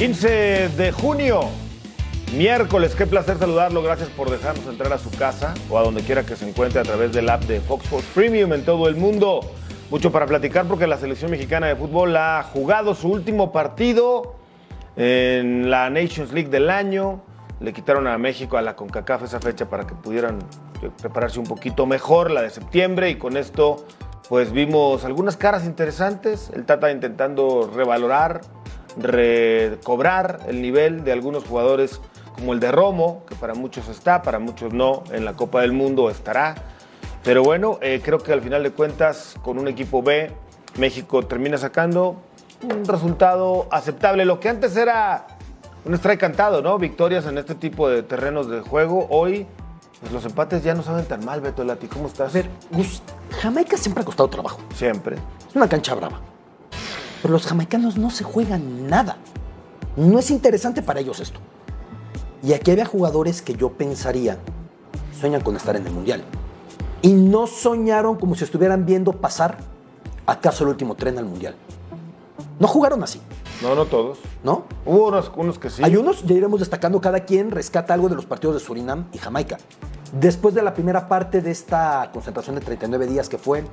15 de junio, miércoles. Qué placer saludarlo. Gracias por dejarnos entrar a su casa o a donde quiera que se encuentre a través del app de Fox Sports Premium en todo el mundo. Mucho para platicar porque la selección mexicana de fútbol ha jugado su último partido en la Nations League del año. Le quitaron a México a la CONCACAF esa fecha para que pudieran prepararse un poquito mejor, la de septiembre, y con esto pues vimos algunas caras interesantes. El Tata intentando revalorar, recobrar el nivel de algunos jugadores como el de Romo, que para muchos está, para muchos no, en la Copa del Mundo estará. Pero bueno, eh, creo que al final de cuentas, con un equipo B, México termina sacando un resultado aceptable. Lo que antes era un strike cantado, ¿no? Victorias en este tipo de terrenos de juego. Hoy, pues los empates ya no saben tan mal, Beto Lati. ¿Cómo estás? A ver, Gus, Jamaica siempre ha costado trabajo. Siempre. Es una cancha brava. Pero los jamaicanos no se juegan nada. No es interesante para ellos esto. Y aquí había jugadores que yo pensaría sueñan con estar en el Mundial. Y no soñaron como si estuvieran viendo pasar acaso el último tren al Mundial. No jugaron así, No, no todos. ¿no? Hubo unos, unos que sí. Hay unos, ya iremos destacando, cada quien rescata algo de los partidos de Surinam y Jamaica. Después de la primera parte de esta concentración de 39 días que fue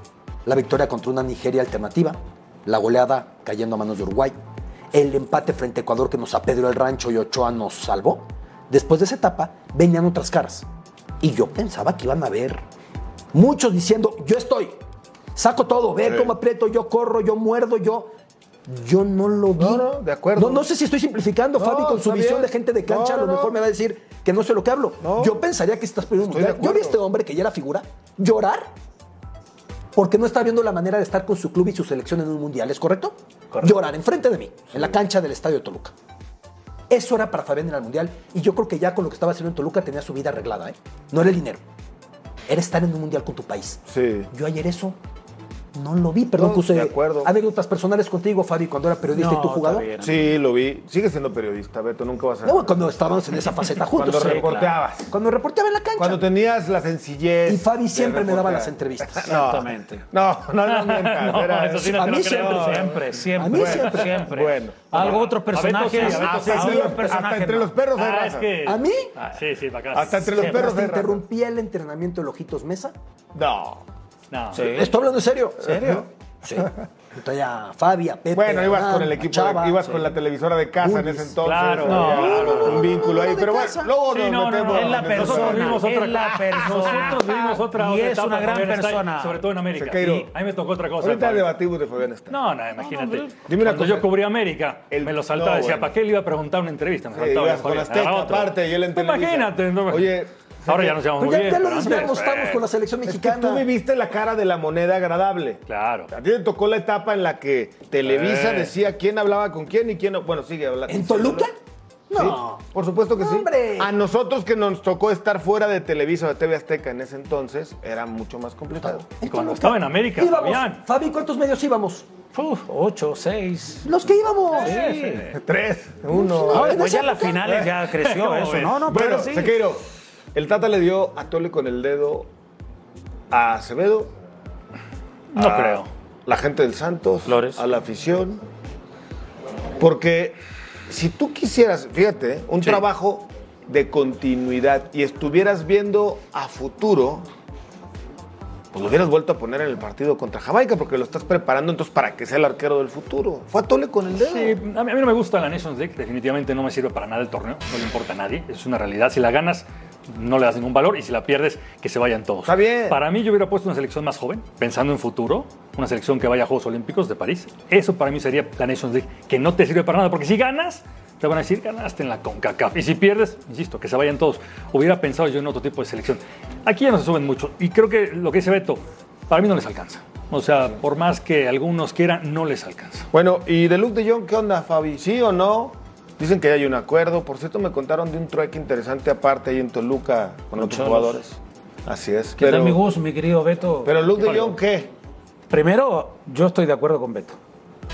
la victoria contra una Nigeria alternativa, la goleada cayendo a manos de Uruguay, el empate frente a Ecuador que nos apedreó el rancho y Ochoa nos salvó, después de esa etapa venían otras caras. Y yo pensaba que iban a haber muchos diciendo, yo estoy, saco todo, ve cómo aprieto, yo corro, yo muerdo, yo... Yo no lo vi. No, no, de acuerdo. No, no sé si estoy simplificando, No, Fabi, con su visión bien. de gente de cancha, No, a lo mejor me va a decir que no sé lo que hablo. Yo pensaría que estás perdiendo. Yo vi a este hombre que ya era figura llorar porque no está viendo la manera de estar con su club y su selección en un mundial, ¿es correcto? Llorar enfrente de mí, en la cancha del Estadio de Toluca. Eso era para Fabián en el mundial y yo creo que ya con lo que estaba haciendo en Toluca tenía su vida arreglada, ¿eh? No era el dinero, era estar en un mundial con tu país. Sí. Yo ayer eso no lo vi, perdón, No, puse de acuerdo. anécdotas personales contigo, Fabi, cuando era periodista y tú jugador. bien. Sí, lo vi. Sigue siendo periodista, Beto. Nunca vas a. No, cuando estábamos en esa faceta juntos. Cuando Sí, reporteabas. claro. Cuando reporteaba en la cancha. Cuando tenías la sencillez. Y Fabi de siempre me daba las entrevistas. No, Exactamente. No, no, no, mientas. No, era- eso sí no A mí creo. siempre. Siempre, siempre. A mí siempre. siempre. Bueno. Algo, sí. otros Hasta entre los perros hay Ah, raza. que. ¿A mí? Ah, sí, sí, para acá. Hasta entre los perros Hasta hay raza. interrumpí el entrenamiento de Ojitos Mesa. No. No. Sí. Estoy hablando en serio. serio? Sí. Traía a Fabi, a Pepe. Bueno, ibas Adán, con el equipo, Chava. de- ibas Sí. con la televisora de casa en Bullis. ese entonces. Claro. No, no, no, un vínculo ahí. no, Pero bueno, luego Sí, nos no, no, metemos. no, Es la en el- Nosotros persona. vivimos otra es la persona. Nosotros vivimos otra, Y otra es etapa, una gran Fabián está ahí, persona. sobre todo en América. Sequeiro. Y a mí me tocó otra cosa. Ahorita debatimos de Fabián Estrada. No, no, imagínate. No, no, Dime una Cuando cosa. yo cubrí América, El- me lo saltaba. no, decía, bueno. ¿para qué le iba a preguntar una entrevista? Me Sí, saltaba ya, con Azteca, aparte, y él en. Imagínate. no- Oye, Ahora ya nos llevamos Pero muy ya, bien. ya lo pero antes, desviamos, estamos eh, con la selección es que mexicana. tú viviste la cara de la moneda agradable. Claro. A ti te tocó la etapa en la que Televisa Eh. decía quién hablaba con quién y quién no. Bueno, sigue hablando. ¿En Toluca? No. Por supuesto que sí. Hombre. A nosotros que nos tocó estar fuera de Televisa o de TV Azteca en ese entonces, era mucho más complicado. En Cuando estaba en América, Íbamos. Fabián. Fabi, ¿cuántos medios íbamos? Uf, ocho, seis. Los que íbamos. Sí. Tres, uno. No, No, en pues ya las finales ya creció ¿Cómo eso. No, no, Bueno, pero sí. Sequeiro, el Tata le dio a Tole con el dedo a Acevedo, No a creo. la gente del Santos, Flores. a la afición. Porque si tú quisieras, fíjate, un Sí. trabajo de continuidad y estuvieras viendo a futuro, pues lo hubieras vuelto a poner en el partido contra Jamaica porque lo estás preparando entonces para que sea el arquero del futuro. Fue a Tole con el dedo. Sí, a mí, a mí no me gusta la Nations League, definitivamente no me sirve para nada el torneo, no le importa a nadie, es una realidad. Si la ganas, no le das ningún valor y si la pierdes, que se vayan todos. Está bien. Para mí, yo hubiera puesto una selección más joven, pensando en futuro, una selección que vaya a Juegos Olímpicos de París. Eso para mí sería la Nations League, que no te sirve para nada, porque si ganas, te van a decir ganaste en la CONCACAF. Y si pierdes, insisto, que se vayan todos. Hubiera pensado yo en otro tipo de selección. Aquí ya no se suben mucho y creo que lo que dice Beto, para mí no les alcanza. O sea, por más que algunos quieran, no les alcanza. Bueno, ¿y de Luke de Jong qué onda, Fabi? ¿Sí o no? Dicen que ya hay un acuerdo. Por cierto, me contaron de un trueque interesante aparte ahí en Toluca con otros Cholos. jugadores. Así es. ¿Qué pero, tal mi gusto, mi querido Beto? pero Luke de ¿Qué Jong, ¿qué? Primero, yo estoy de acuerdo con Beto.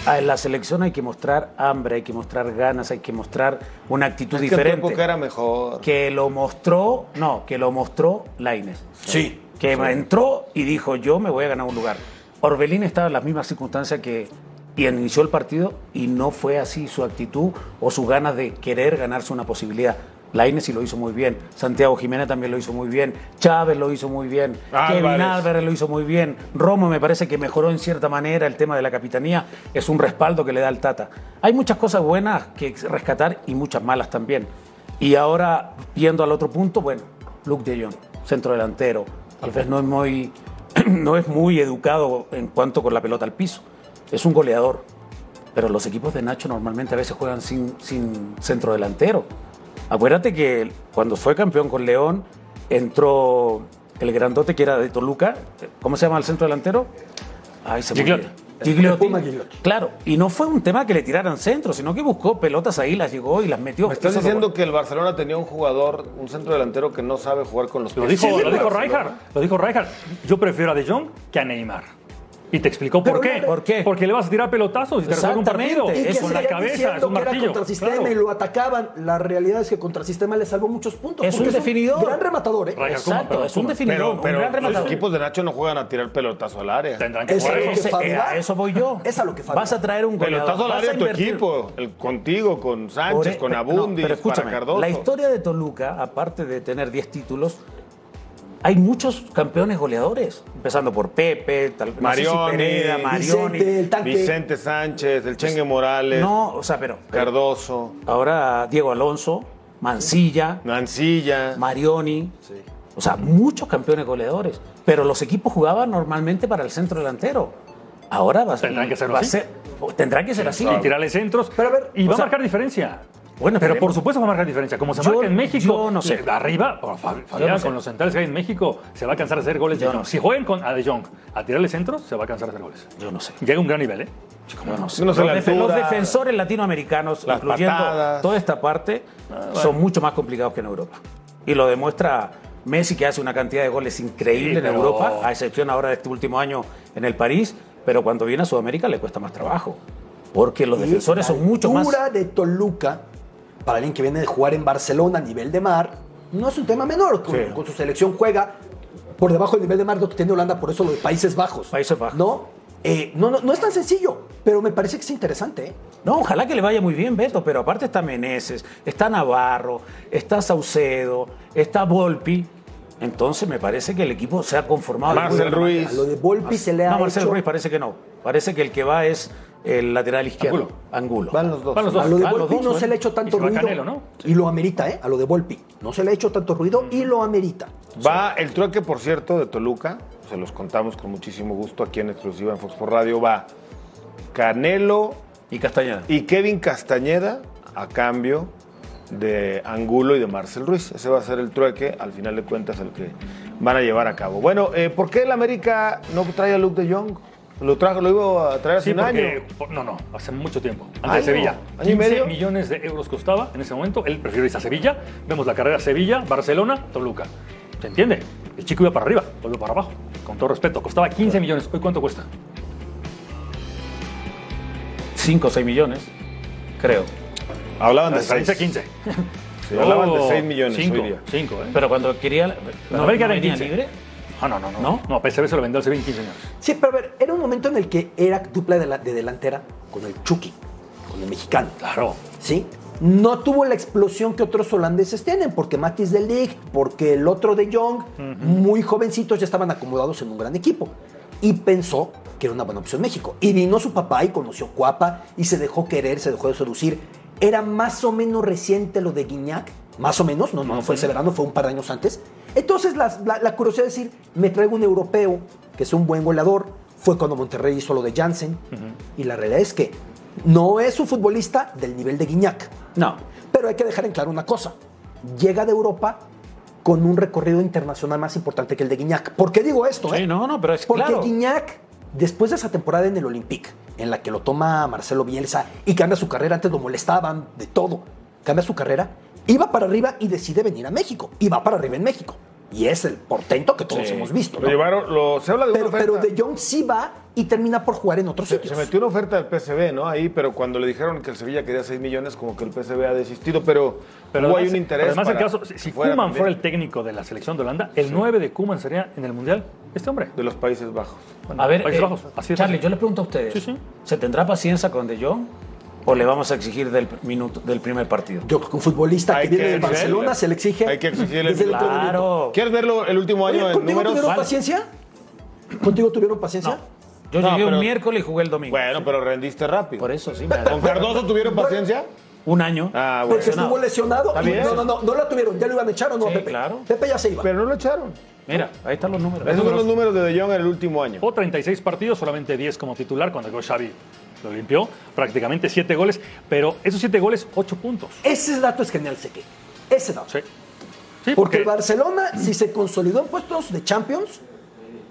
Ah, En la selección hay que mostrar hambre, hay que mostrar ganas, hay que mostrar una actitud Es que diferente. época era mejor. Que lo mostró, no, que lo mostró Laines. Sí. Que entró y dijo, yo me voy a ganar un lugar. Orbelín estaba en las mismas circunstancias que, y inició el partido y no fue así su actitud o su ganas de querer ganarse una posibilidad. Lainez sí lo hizo muy bien, Santiago Jiménez también lo hizo muy bien, Chávez lo hizo muy bien, Kevin Álvarez. Álvarez lo hizo muy bien, Romo me parece que mejoró en cierta manera el tema de la capitanía, es un respaldo que le da el Tata. Hay muchas cosas buenas que rescatar y muchas malas también. Y ahora, viendo al otro punto, bueno, Luke de Jong, centro delantero, tal vez no es muy, no es muy educado en cuanto con la pelota al piso, es un goleador, pero los equipos de Nacho normalmente a veces juegan sin, sin centro delantero. Acuérdate que cuando fue campeón con León, entró el grandote que era de Toluca. ¿Cómo se llama el centro delantero? Ay, se Gigliotti. Gigliotti. Gigliotti. Claro, y no fue un tema que le tiraran centro, sino que buscó pelotas ahí, las llegó y las metió. ¿Me estás diciendo que el Barcelona tenía un jugador, un centro delantero que no sabe jugar con los Lo pies? dijo, Sí, lo dijo. Rijkaard. Lo dijo Rijkaard. Yo prefiero a De Jong que a Neymar. Y te explicó por qué. no, ¿por qué? Porque le vas a tirar pelotazos y te resuelve un partido. Y que con la cabeza, diciendo es un que era martillo. contrasistema Claro. y lo atacaban. La realidad es que contrasistema le salvó muchos puntos. Es un definidor. Gran rematador, ¿eh? Exacto, es un definidor, Pero, pero un gran los equipos de Nacho no juegan a tirar pelotazo al área. Tendrán que Eso jugar es eso. voy yo. Es a lo que Fabio Vas a traer un goleador. Pelotazo al área a de tu equipo, el, contigo, con Sánchez, Por- con no, Abundis, pero escúchame, para Cardoso. La historia de Toluca, aparte de tener 10 títulos, hay muchos campeones goleadores. Empezando por Pepe, tal, no sé si Marioni, Pereda, Marioni. Vicente, el tanque. Vicente Sánchez, el Chengue Morales, No, o sea, pero, pero Cardoso, ahora Diego Alonso, Mancilla, Mancilla. Marioni. O sea, muchos campeones goleadores. Pero los equipos jugaban normalmente para el centro delantero. Ahora va, a- Tendrán que va a así. ser- tendrán que ser así. Y tirarle centros. Pero a ver, y o va sea, a marcar diferencia. Bueno, pero por supuesto va a marcar diferencia. Como se Yo- marca en México. yo no sé. Arriba, oh, Fab- Fabián, no sé. con los centrales que hay en México, se va a cansar de hacer goles de no sé. Si juegan con a De Jong a tirarle centros, se va a cansar de hacer goles. Yo no sé. Llega a un gran nivel, ¿eh? Yo no sé. Yo no sé los, la defensores latinoamericanos, las incluyendo patadas. toda esta parte, son mucho más complicados que en Europa. Y lo demuestra Messi, que hace una cantidad de goles increíble Sí, en pero- Europa, a excepción ahora de este último año en el París, pero cuando viene a Sudamérica le cuesta más trabajo. Porque los Y defensores la son mucho más. altura de Toluca, para alguien que viene de jugar en Barcelona a nivel de mar, no es un tema menor. Con, Sí. con su selección juega por debajo del nivel de mar lo que tiene Holanda, por eso lo de Países Bajos. Países Bajos. ¿No? Eh, no, no, no es tan sencillo, pero me parece que es interesante. ¿eh? No, ojalá que le vaya muy bien, Beto, pero aparte está Meneses, está Navarro, está Saucedo, está Volpi. Entonces me parece que el equipo se ha conformado. Marcel manera. Ruiz. A lo de Volpi se le ha No, Marcel hecho- Ruiz parece que no. Parece que el que va es el lateral izquierdo. Angulo. Van los dos. Van los dos. A lo de Ah, Volpi dos, no bueno. se le ha hecho tanto ruido. Canelo, ¿no? Y lo amerita, ¿eh? A lo de Volpi. No se le ha hecho tanto ruido y lo amerita. Va el trueque, por cierto, de Toluca. Se los contamos con muchísimo gusto aquí en exclusiva en Fox por Radio. Va Canelo Y Castañeda. y Kevin Castañeda a cambio de Angulo y de Marcel Ruiz. Ese va a ser el trueque, al final de cuentas, el que van a llevar a cabo. Bueno, eh, ¿por qué el América no trae a Luke de Jong? Lo trajo, lo iba a traer hace Sí, un porque, año. por- no, no, hace mucho tiempo. Antes ¿Año? de Sevilla. ¿Año y medio? millones de euros costaba en ese momento. Él prefirió irse a Sevilla. Vemos la carrera Sevilla, Barcelona, Toluca. ¿Se entiende? El chico iba para arriba, volvió para abajo. Con todo respeto, costaba 15 millones. ¿Hoy cuánto cuesta? 5 o 6 millones, creo. Hablaban de Se dice 6. 15. Sí, hablaban de 6 millones 5, hoy día. 5, ¿eh? Pero cuando quería. no, cuando América era en venía 15. libre. Ah, no, no, no. ¿No? No, PSV se lo vendió en 15 millones. Sí, pero a ver, era un momento en el que era dupla de, la- de delantera con el Chucky, con el mexicano. Claro. ¿sí? No tuvo la explosión que otros holandeses tienen, porque Matis de Ligt, porque el otro de Jong, muy jovencitos, ya estaban acomodados en un gran equipo. Y pensó que era una buena opción México. Y vino su papá y conoció Cuapa y se dejó querer, se dejó de seducir. Era más o menos reciente lo de Guiñac, más o menos, no, no fue ese verano, fue un par de años antes. Entonces la, la- la curiosidad de decir, me traigo un europeo que es un buen goleador, fue cuando Monterrey hizo lo de Jansen. Y la realidad es que no es un futbolista del nivel de Guiñac. No. Pero hay que dejar en claro una cosa. Llega de Europa con un recorrido internacional más importante que el de Guiñac. ¿Por qué digo esto? Sí, eh? no, no, pero es Porque claro. Guiñac, después de esa temporada en el Olympique, en la que lo toma Marcelo Bielsa y cambia su carrera, antes lo molestaban de todo, cambia su carrera, iba para arriba y decide venir a México. Y va para arriba en México. Y es el portento que todos Sí. hemos visto. Lo llevaron, lo- se habla de pero, una pero. De Jong sí va y termina por jugar en otros Se, sitios. se metió una oferta del PSV, ¿no? Ahí, pero cuando le dijeron que el Sevilla quería 6 millones, como que el PSV ha desistido, pero, Pero hubo además, ahí un interés. pero además el caso, si, si fuera también. fuera el técnico de la selección de Holanda, el 9 de Koeman sería en el Mundial Este hombre. de los Países Bajos. A ver, Países eh, Bajos, así Charlie, yo le pregunto a ustedes, Sí, sí. ¿se tendrá paciencia con De Jong o le vamos a exigir del minuto del primer partido? Yo creo que un futbolista Hay que viene que de Barcelona exigirle. se le exige. Hay que exigirle. desde el. Claro. ¿Quieres verlo el último año Oye, en ¿contigo números? tuvieron Vale. paciencia? ¿Contigo tuvieron paciencia? Yo No, llegué pero- un miércoles y jugué el domingo. Bueno, pero rendiste rápido. Por eso sí, me ¿Con Cardoso tuvieron paciencia? un año. Ah, bueno. Porque estuvo lesionado. Y. No, no, no, no la tuvieron. ¿Ya lo iban a echar o no, Sí, Pepe? claro. Pepe ya se iba. Pero no lo echaron. Mira, ahí están los números. Esos son los números de De Jong en el último año. Jugó 36 partidos, solamente 10 como titular, cuando llegó Xavi lo limpió, prácticamente 7 goles, pero esos 7 goles, 8 puntos. Ese dato es genial, sé que. Ese dato. Sí. Sí, Porque el Barcelona, si se consolidó en puestos de Champions,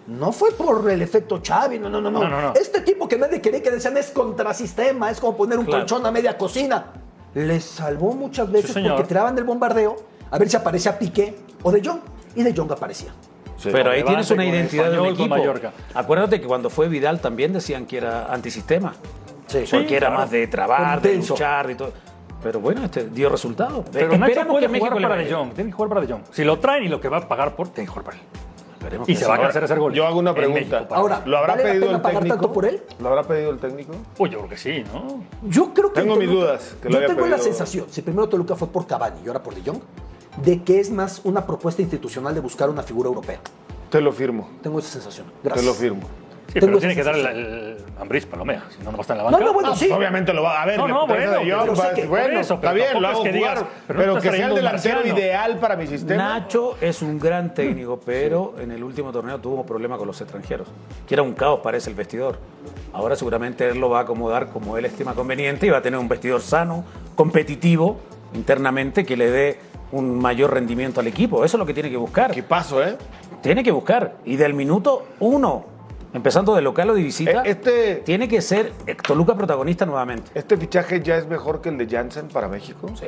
no fue por el efecto Xavi, no, no, no, no. No, no, no. Este tipo que nadie quería que decían es contrasistema, es como poner un Claro. colchón a media cocina. Les salvó muchas veces porque tiraban del bombardeo a ver si aparecía Piqué o De Jong. Y De Jong aparecía. Pero ahí tienes una identidad con equipo. Mallorca. Acuérdate que cuando fue Vidal también decían que era antisistema. Sí. porque era claro. más de trabar, de luchar y todo. Pero bueno, este dio resultado. Pero Nacho puede que México jugar para. De Jong, tiene que jugar para De Jong. Si lo traen y lo que va a pagar por, tiene que jugar para él. Esperemos Y que se sí. va a cansar de hacer goles. Yo hago una pregunta. México, Ahora. ¿Lo habrá ¿Vale la pedido pena el pagar técnico? tanto por él? ¿Lo habrá pedido el técnico? Uy, yo creo que sí, ¿no? Yo creo que Tengo mis dudas que lo yo haya tengo la pedido. sensación, si primero Toluca fue por Cavani y ahora por De Jong, de que es más una propuesta institucional de buscar una figura europea. Te lo firmo. Tengo esa sensación. Te Gracias. lo firmo. Sí, Tengo pero tiene que dar el, el Ambriz Palomea, si no, no va a estar en la No, banca. no, bueno, Ah, sí. obviamente lo va a ver. No, no, bueno, de Jong, pero sé va- que- bueno, por eso, está bien, lo hago es que jugar, digas, pero no que sea el un delantero marciano. ideal para mi sistema. Nacho es un gran técnico, pero en el último torneo tuvo problemas con los extranjeros, que era un caos parece el vestidor. Ahora seguramente él lo va a acomodar como él estima conveniente y va a tener un vestidor sano, competitivo internamente, que le dé un mayor rendimiento al equipo. Eso es lo que tiene que buscar. ¿Qué paso, eh? Tiene que buscar. Y del minuto uno, empezando de local o de visita, Eh, este- tiene que ser Toluca protagonista nuevamente. ¿Este fichaje ya es mejor que el de Janssen para México? Sí.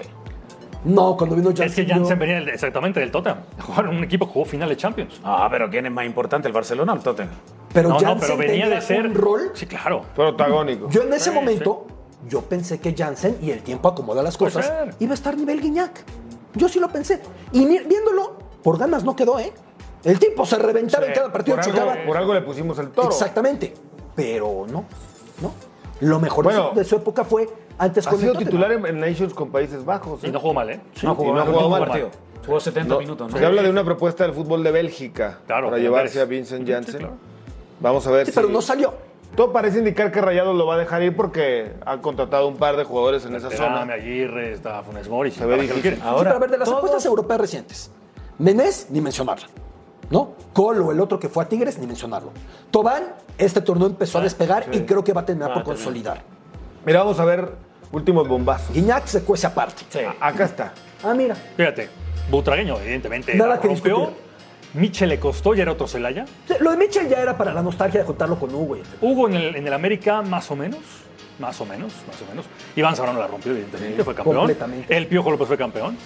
No, cuando vino Es que Janssen, Jansen yo- venía del- exactamente del Tottenham. Jugar en un equipo que jugó final de Champions. Ah, pero ¿quién es más importante, el Barcelona o el Tottenham? Pero no, no, Janssen pero venía tenía de ser. un rol. Sí, claro. Protagónico. Yo en ese Sí, momento, yo pensé que Janssen, y el tiempo acomoda las cosas, iba a estar nivel Guiñac. Yo sí lo pensé. Y viéndolo, por ganas no quedó, ¿eh? El tipo se reventaba Sí, en cada partido, por, chocaba. algo, por algo le pusimos el toro. Exactamente. Pero no, no. Lo mejor Bueno, de, su, época fue antes Ha con el sido titular en, en Nations con Países Bajos. ¿eh? Y no jugó mal, ¿eh? no jugó, y no ha último mal. partido. Jugó 70 No, minutos. ¿no? Se habla de una propuesta del fútbol de Bélgica Claro, para llevarse a. Vincent Sí, Janssen. claro. Vamos a ver Sí, si... pero no salió. Todo parece indicar que Rayados lo va a dejar ir porque ha contratado un par de jugadores en esa zona. Aguirre, está Funes Mori. Se ve ¿para qué lo difícil. quiere? Ahora, sí, pero a ver, de las todos- apuestas europeas recientes. Menés, ni mencionarla. ¿No? Colo, el otro que fue a Tigres, ni mencionarlo. Tobán, este torneo empezó a despegar y creo que va a terminar por consolidar. Mira, vamos a ver últimos bombazos. Guiñac se cuece aparte. A- Acá está. Ah, mira. Fíjate, Butragueño, evidentemente, Nada la que rompió. discutir. Michel le costó, ya era otro Celaya. Sí, Lo de Mitchell ya era para la nostalgia de juntarlo con Hugo. Hugo en el, en el América, más o menos. Más o menos, más o menos. Iván Zamorano la rompió, evidentemente, fue campeón. completamente. El Piojo López fue campeón.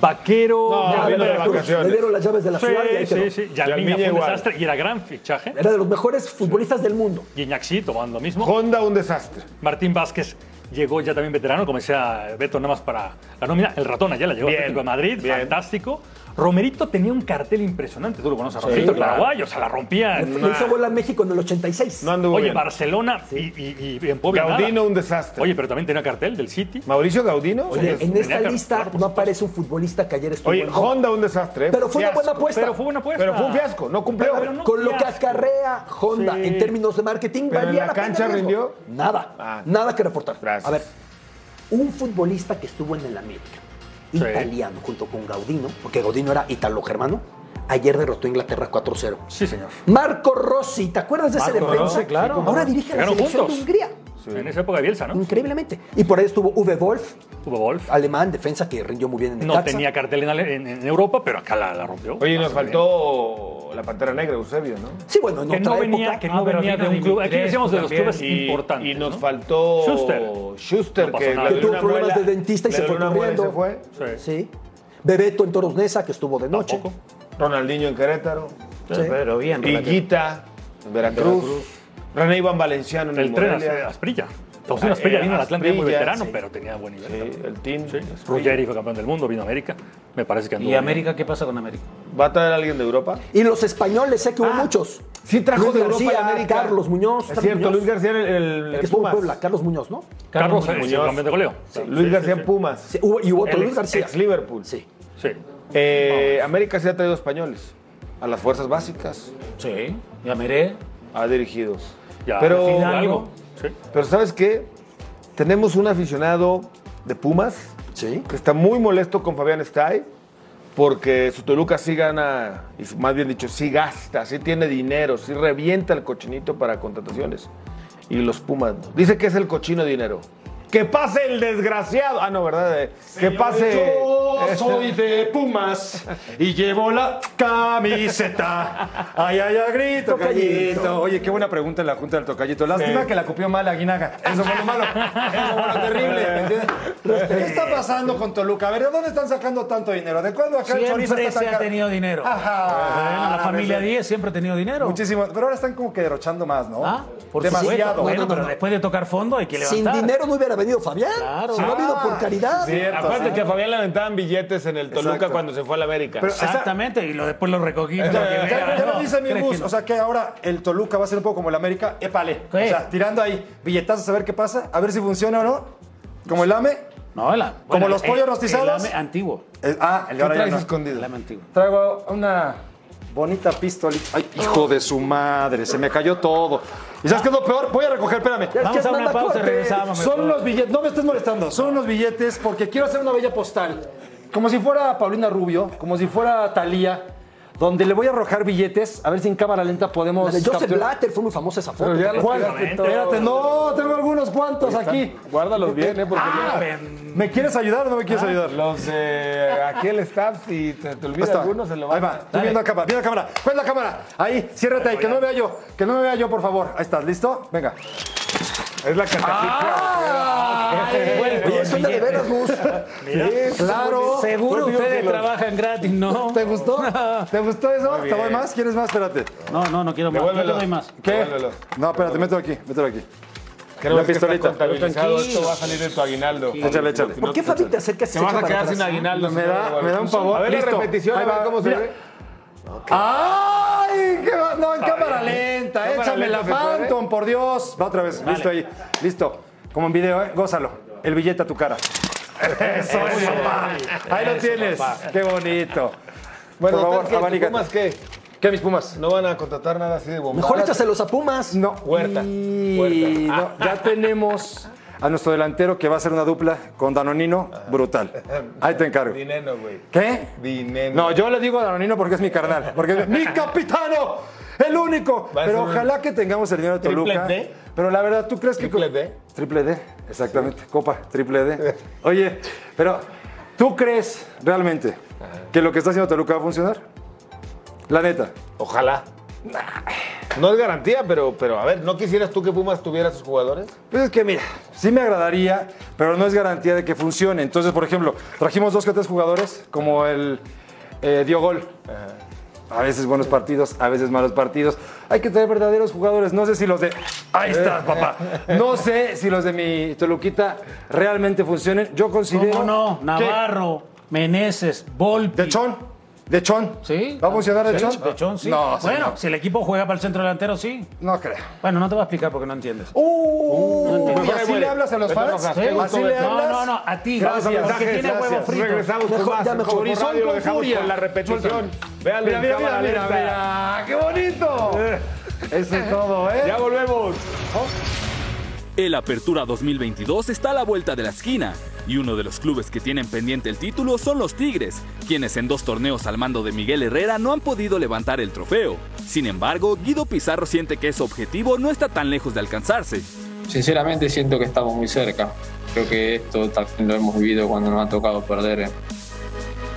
Vaquero. No, de vacaciones. Le dieron las llaves de la Sí, ciudad y ahí quedó. sí, sí. Yalmiña Yalmiña fue un igual. desastre y era gran fichaje. Era de los mejores futbolistas del mundo. Guiñac sí, tomando lo mismo. Honda, un desastre. Martín Vázquez llegó ya también veterano, como decía Beto, nada más para la nómina. El ratón allá la llegó Bien, de Madrid, bien. fantástico. Romerito tenía un cartel impresionante, tú lo conoces, a Romerito, el paraguayo, o sea, la rompía. Le hizo bola a México en el 86. No anduvo Oye, bien. Barcelona y, y- y en Puebla Gaudino, nada. un desastre. Oye, pero también tenía cartel del City. Mauricio Gaudino. Oye, en esta lista no aparece un futbolista que ayer estuvo Oye, en Honda. Honda, un desastre. ¿eh? Pero fue una buena apuesta. Pero fue una apuesta. Pero fue un fiasco, no cumplió. Pero no Con lo que acarrea Honda Sí. en términos de marketing, Pero en valía la pena cancha rindió. Nada, Ah. nada que reportar. Gracias. A ver, un futbolista que estuvo en el América, Sí. italiano, junto con Gaudino, porque Gaudino era italo-germano, ayer derrotó a Inglaterra 4-0. Sí, señor. Marco Rossi, ¿te acuerdas de ese Marco defensa? Rossi, claro. Ahora dirige la selección juntos. de Hungría. En esa época de Bielsa, ¿no? Increíblemente. Y por ahí estuvo Uwe Wolf, Tuvo Wolf. alemán, defensa que rindió muy bien en No Necaxa. tenía cartel en, Ale- en- en Europa, pero acá la, la rompió. Oye, nos faltó la Pantera Negra, Eusebio, ¿no? Sí, bueno, en. Que otra no venía, época. que Ah, no pero venía de un club. Aquí decíamos de los clubes Y, importantes. y nos ¿no? faltó Schuster. Schuster, No que tuvo una problemas muela, de dentista y se fue corriendo. se fue. Sí. Sí. Bebeto en Toros Neza, que estuvo de noche. Tampoco. Ronaldinho en Querétaro. Sí. Pero bien. Higuita en Veracruz. René Iván Valenciano en el, El tren Morelia. Asprilla. Faustino Asprilla Eh, vino al Atlante muy Asprilla, veterano, sí. pero tenía buen nivel. Sí, también. el team. Sí. Ruggeri fue campeón del mundo, vino a América. Me parece que anduvo ¿Y bien. América qué pasa con América? ¿Va a traer a alguien de Europa? Y los españoles, sé que hubo Ah, muchos. Sí trajo Luis de Europa García, y América. Carlos Muñoz. Es cierto, Muñoz. Luis García en el, el- El que estuvo en Pumas. Puebla, Carlos Muñoz, ¿no? Carlos, Muñoz. Muñoz, campeón de goleo. Luis García en Pumas. Sí, hubo- y hubo otro El Luis García. ex Liverpool. Sí. Sí. Eh, América sí ha traído españoles a las fuerzas básicas. Sí, ya miré. Ha dirigido. Ya, pero. Sí. pero ¿sabes qué? Tenemos un aficionado de Pumas Sí. que está muy molesto con Fabián Stay porque su Toluca sí gana, y más bien dicho, sí gasta, sí tiene dinero, sí revienta el cochinito para contrataciones. Y los Pumas no. Dice que es el cochino dinero. Que pase el desgraciado. Ah, no, ¿verdad? Eh, que pase. Yo soy de Pumas y llevo la camiseta. Ay, ay, ay, grito, tocallito. Oye, qué buena pregunta en la Junta del Tocallito. Lástima que la copió mal la Guinaga. Eso fue lo malo. Eso fue lo terrible. ¿me entiendes? ¿Qué está pasando con Toluca? A ver, ¿de dónde están sacando tanto dinero? ¿De cuándo acá el chorizo Siempre está se tan ha tenido dinero. Ajá. Bueno, la familia eso. 10 siempre ha tenido dinero. Muchísimo. Pero ahora están como que derrochando más, ¿no? Ah, por Demasiado. supuesto. Bueno, No, no, pero no. después de tocar fondo hay que Sin levantar. dinero no hubiera venido Fabián. Claro. Si no ha habido por caridad. Cierto, Acuérdate sí. que a Fabián le aventaban billetes en el Toluca Exacto. cuando se fue a la América. Pero- Exactamente, y lo, después lo recogí. Ya, ya ¿no? lo dice mi ¿Crees bus, que o sea que ahora el Toluca va a ser un poco como el América, épale. ¿Qué? O sea, tirando ahí billetazos a ver qué pasa, a ver si funciona o no. Como el AME. No, la- Como los el- pollos el rostizados. ame antiguo. el- ah, el de ¿Qué ahora ya traes no. escondido? El ame antiguo. Traigo una bonita pistolita. Ay, hijo de su madre, se me cayó todo. ¿Y sabes qué es lo peor? Voy a recoger, espérame. Vamos a una pausa regresamos. Son unos billetes, no me estés molestando, son unos billetes porque quiero hacer una bella postal. Como si fuera Paulina Rubio, como si fuera Talía, donde le voy a arrojar billetes, a ver si en cámara lenta podemos. La de Joseph capturar- Blatter fue muy famosa esa foto. Espérate, no, tengo algunos cuantos aquí. Guárdalos bien, ¿eh? Porque Ah, ven. ¿Me quieres ayudar o no me quieres ayudar? los de aquí el staff, si te, te Ahí olvida está. alguno, se lo Ahí van va, tú viendo a cámara, viendo a cámara. ¿Cuál es la cámara? Ahí, ciérrate ahí, que no me vea yo, que no me vea yo, por favor. Ahí estás, ¿listo? Venga. Es la catapista. Oye, suena de Gus. Claro. Seguro Pues ustedes que los- trabajan gratis, ¿no? ¿Te gustó? ¿Te gustó eso? ¿Te doy más? ¿Quieres más? Espérate. No, no, no quiero más. Yo te doy más. ¿Qué? Devuélvelo. No, espérate, mételo aquí, mételo aquí. No La pistolita. contabilizado. Esto va a salir de tu aguinaldo. Échale, échale. ¿Por qué Fabi te acercas se vas a quedar sin aguinaldo. Me da, me da un favor. A ver Listo. la repetición, a ver cómo se mira. ve. ¡Ay! qué va- no, en cámara lenta. Cámara Échame lenta, la. Phantom, por Dios. Va otra vez. Listo ahí. Listo. Como en video, ¿eh? Gózalo. El billete a tu cara. Eso, papá. Ahí lo tienes. Qué bonito. Bueno, por favor, ¿qué, abanícate. Pumas qué? ¿Qué, mis pumas? No van a contratar nada así de bomba. Mejor échaselos a Pumas. No. Huerta. Y Huerta. no, ya tenemos a nuestro delantero que va a ser una dupla con Danonino brutal. Ahí te encargo. Dinero, güey. ¿Qué? Dinero. No, yo le digo a Danonino porque es mi carnal, porque es mi capitano, el único. Pero un ojalá que tengamos el dinero de triple Toluca. D. Pero la verdad, ¿tú crees que Triple D. Triple D, exactamente. Copa, triple D. Oye, pero ¿tú crees realmente que lo que está haciendo Toluca va a funcionar? La neta. Ojalá. No es garantía, pero, pero a ver, ¿no quisieras tú que Pumas tuviera sus jugadores? Pues es que mira, sí me agradaría, pero no es garantía de que funcione. Entonces, por ejemplo, trajimos dos que tres jugadores, como el eh, dio gol. A veces buenos partidos, a veces malos partidos. Hay que traer verdaderos jugadores. No sé si los de. Ahí estás, papá. No sé si los de mi Toluquita realmente funcionen. Yo considero. ¿Cómo no? que- Navarro, Meneses, Volpi. De Chon. De Chon. ¿Sí? ¿Va a funcionar de Sí, Chon? De Chon, sí. No, bueno, señor. si el equipo juega para el centro delantero, sí. No creo. Bueno, no te voy a explicar porque no entiendes. Uh, entiendo. ¿y así le hablas a los fans? ¿Sí? ¿Así le verte. No, hablas? no, no, a ti, Gracias, porque tiene gracias. huevos fritos. Regresamos con más. ya lo con dejamos furia. con la repetición. Véanlo Mira, mira, mira, mira, mira. ¡Qué bonito! Eso es todo, ¿eh? Ya volvemos. El Apertura 2022 está a la vuelta de la esquina y uno de los clubes que tienen pendiente el título son los Tigres, quienes en dos torneos al mando de Miguel Herrera no han podido levantar el trofeo. Sin embargo, Guido Pizarro siente que ese objetivo no está tan lejos de alcanzarse. Sinceramente siento que estamos muy cerca. Creo que esto también lo hemos vivido cuando nos ha tocado perder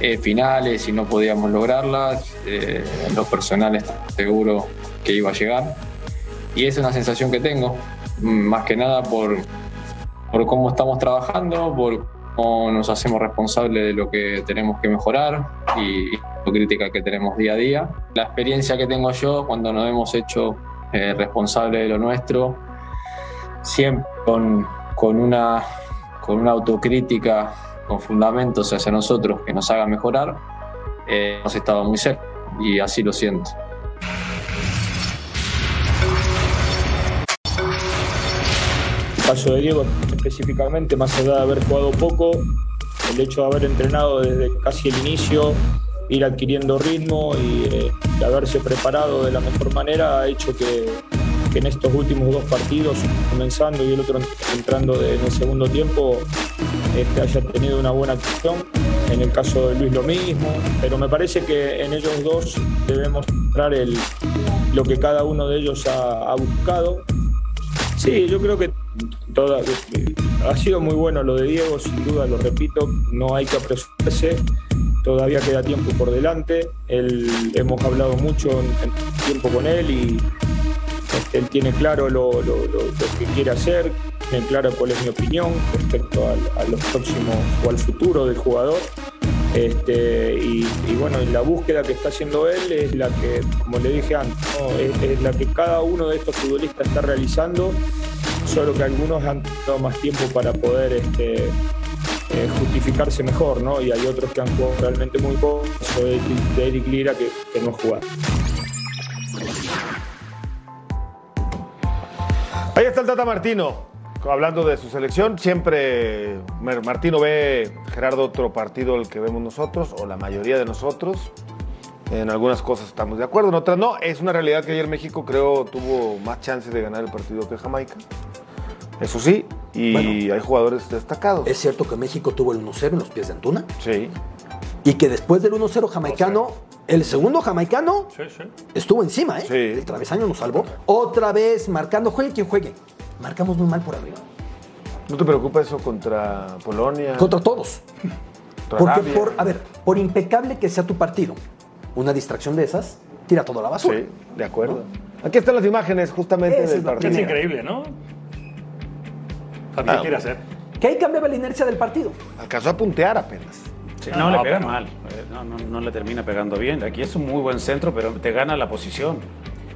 eh, finales y no podíamos lograrlas. Eh, en lo personal estaba seguro que iba a llegar. Y es una sensación que tengo, más que nada por, por cómo estamos trabajando, por cómo nos hacemos responsables de lo que tenemos que mejorar y, la crítica que tenemos día a día. La experiencia que tengo yo cuando nos hemos hecho eh, responsables de lo nuestro, siempre con, con una, con una autocrítica, con fundamentos hacia nosotros que nos haga mejorar, eh, hemos estado muy cerca. y así lo siento. Caso de Diego específicamente, más allá de haber jugado poco, el hecho de haber entrenado desde casi el inicio, ir adquiriendo ritmo y eh, haberse preparado de la mejor manera ha hecho que, que en estos últimos dos partidos, comenzando y el otro entrando de- en el segundo tiempo, este, haya tenido una buena actuación. En el caso de Luis lo mismo, pero me parece que en ellos dos debemos mostrar el, lo que cada uno de ellos ha, ha buscado. Sí, yo creo que ha sido muy bueno lo de Diego, sin duda, lo repito, no hay que apresurarse, todavía queda tiempo por delante, hemos hablado mucho en, en tiempo con él y este, él tiene claro lo, que quiere hacer, tiene claro cuál es mi opinión respecto al- a, los próximos o al futuro del jugador. Este, y, bueno, la búsqueda que está haciendo él es la que, como le dije antes, es la que cada uno de estos futbolistas está realizando, solo que algunos han tenido más tiempo para poder este, eh, justificarse mejor, ¿no? Y hay otros que han jugado realmente muy poco, eso de, Eric Lira que, que no jugar. Ahí está el Tata Martino, hablando de su selección. Siempre Mar- Martino ve, Gerardo, otro partido el que vemos nosotros, o la mayoría de nosotros. En algunas cosas estamos de acuerdo, en otras no. Es una realidad que ayer México, creo, tuvo más chances de ganar el partido que Jamaica. Eso sí, y Bueno. hay jugadores destacados. Es cierto que México tuvo el 1-0 en los pies de Antuna Sí. y que después del 1-0 jamaicano, el segundo jamaicano Sí, sí. estuvo encima, ¿eh? Sí. El travesaño nos salvó. Otra vez marcando, juegue quien juegue. Marcamos muy mal por arriba. ¿No te preocupa eso contra Polonia? Contra todos. contra Porque Arabia? por, a ver, por impecable que sea tu partido, una distracción de esas, tira todo a la basura. Sí, de acuerdo. Aquí están las imágenes justamente Esa del partido. Es increíble, ¿no? Fabi, ¿qué Ah, quiere hacer? Que ahí cambiaba la inercia del partido. Alcanzó a puntear apenas. Sí, no, no, le pega pero- mal. Eh, No, no, no le termina pegando bien. Aquí es un muy buen centro, pero te gana la posición.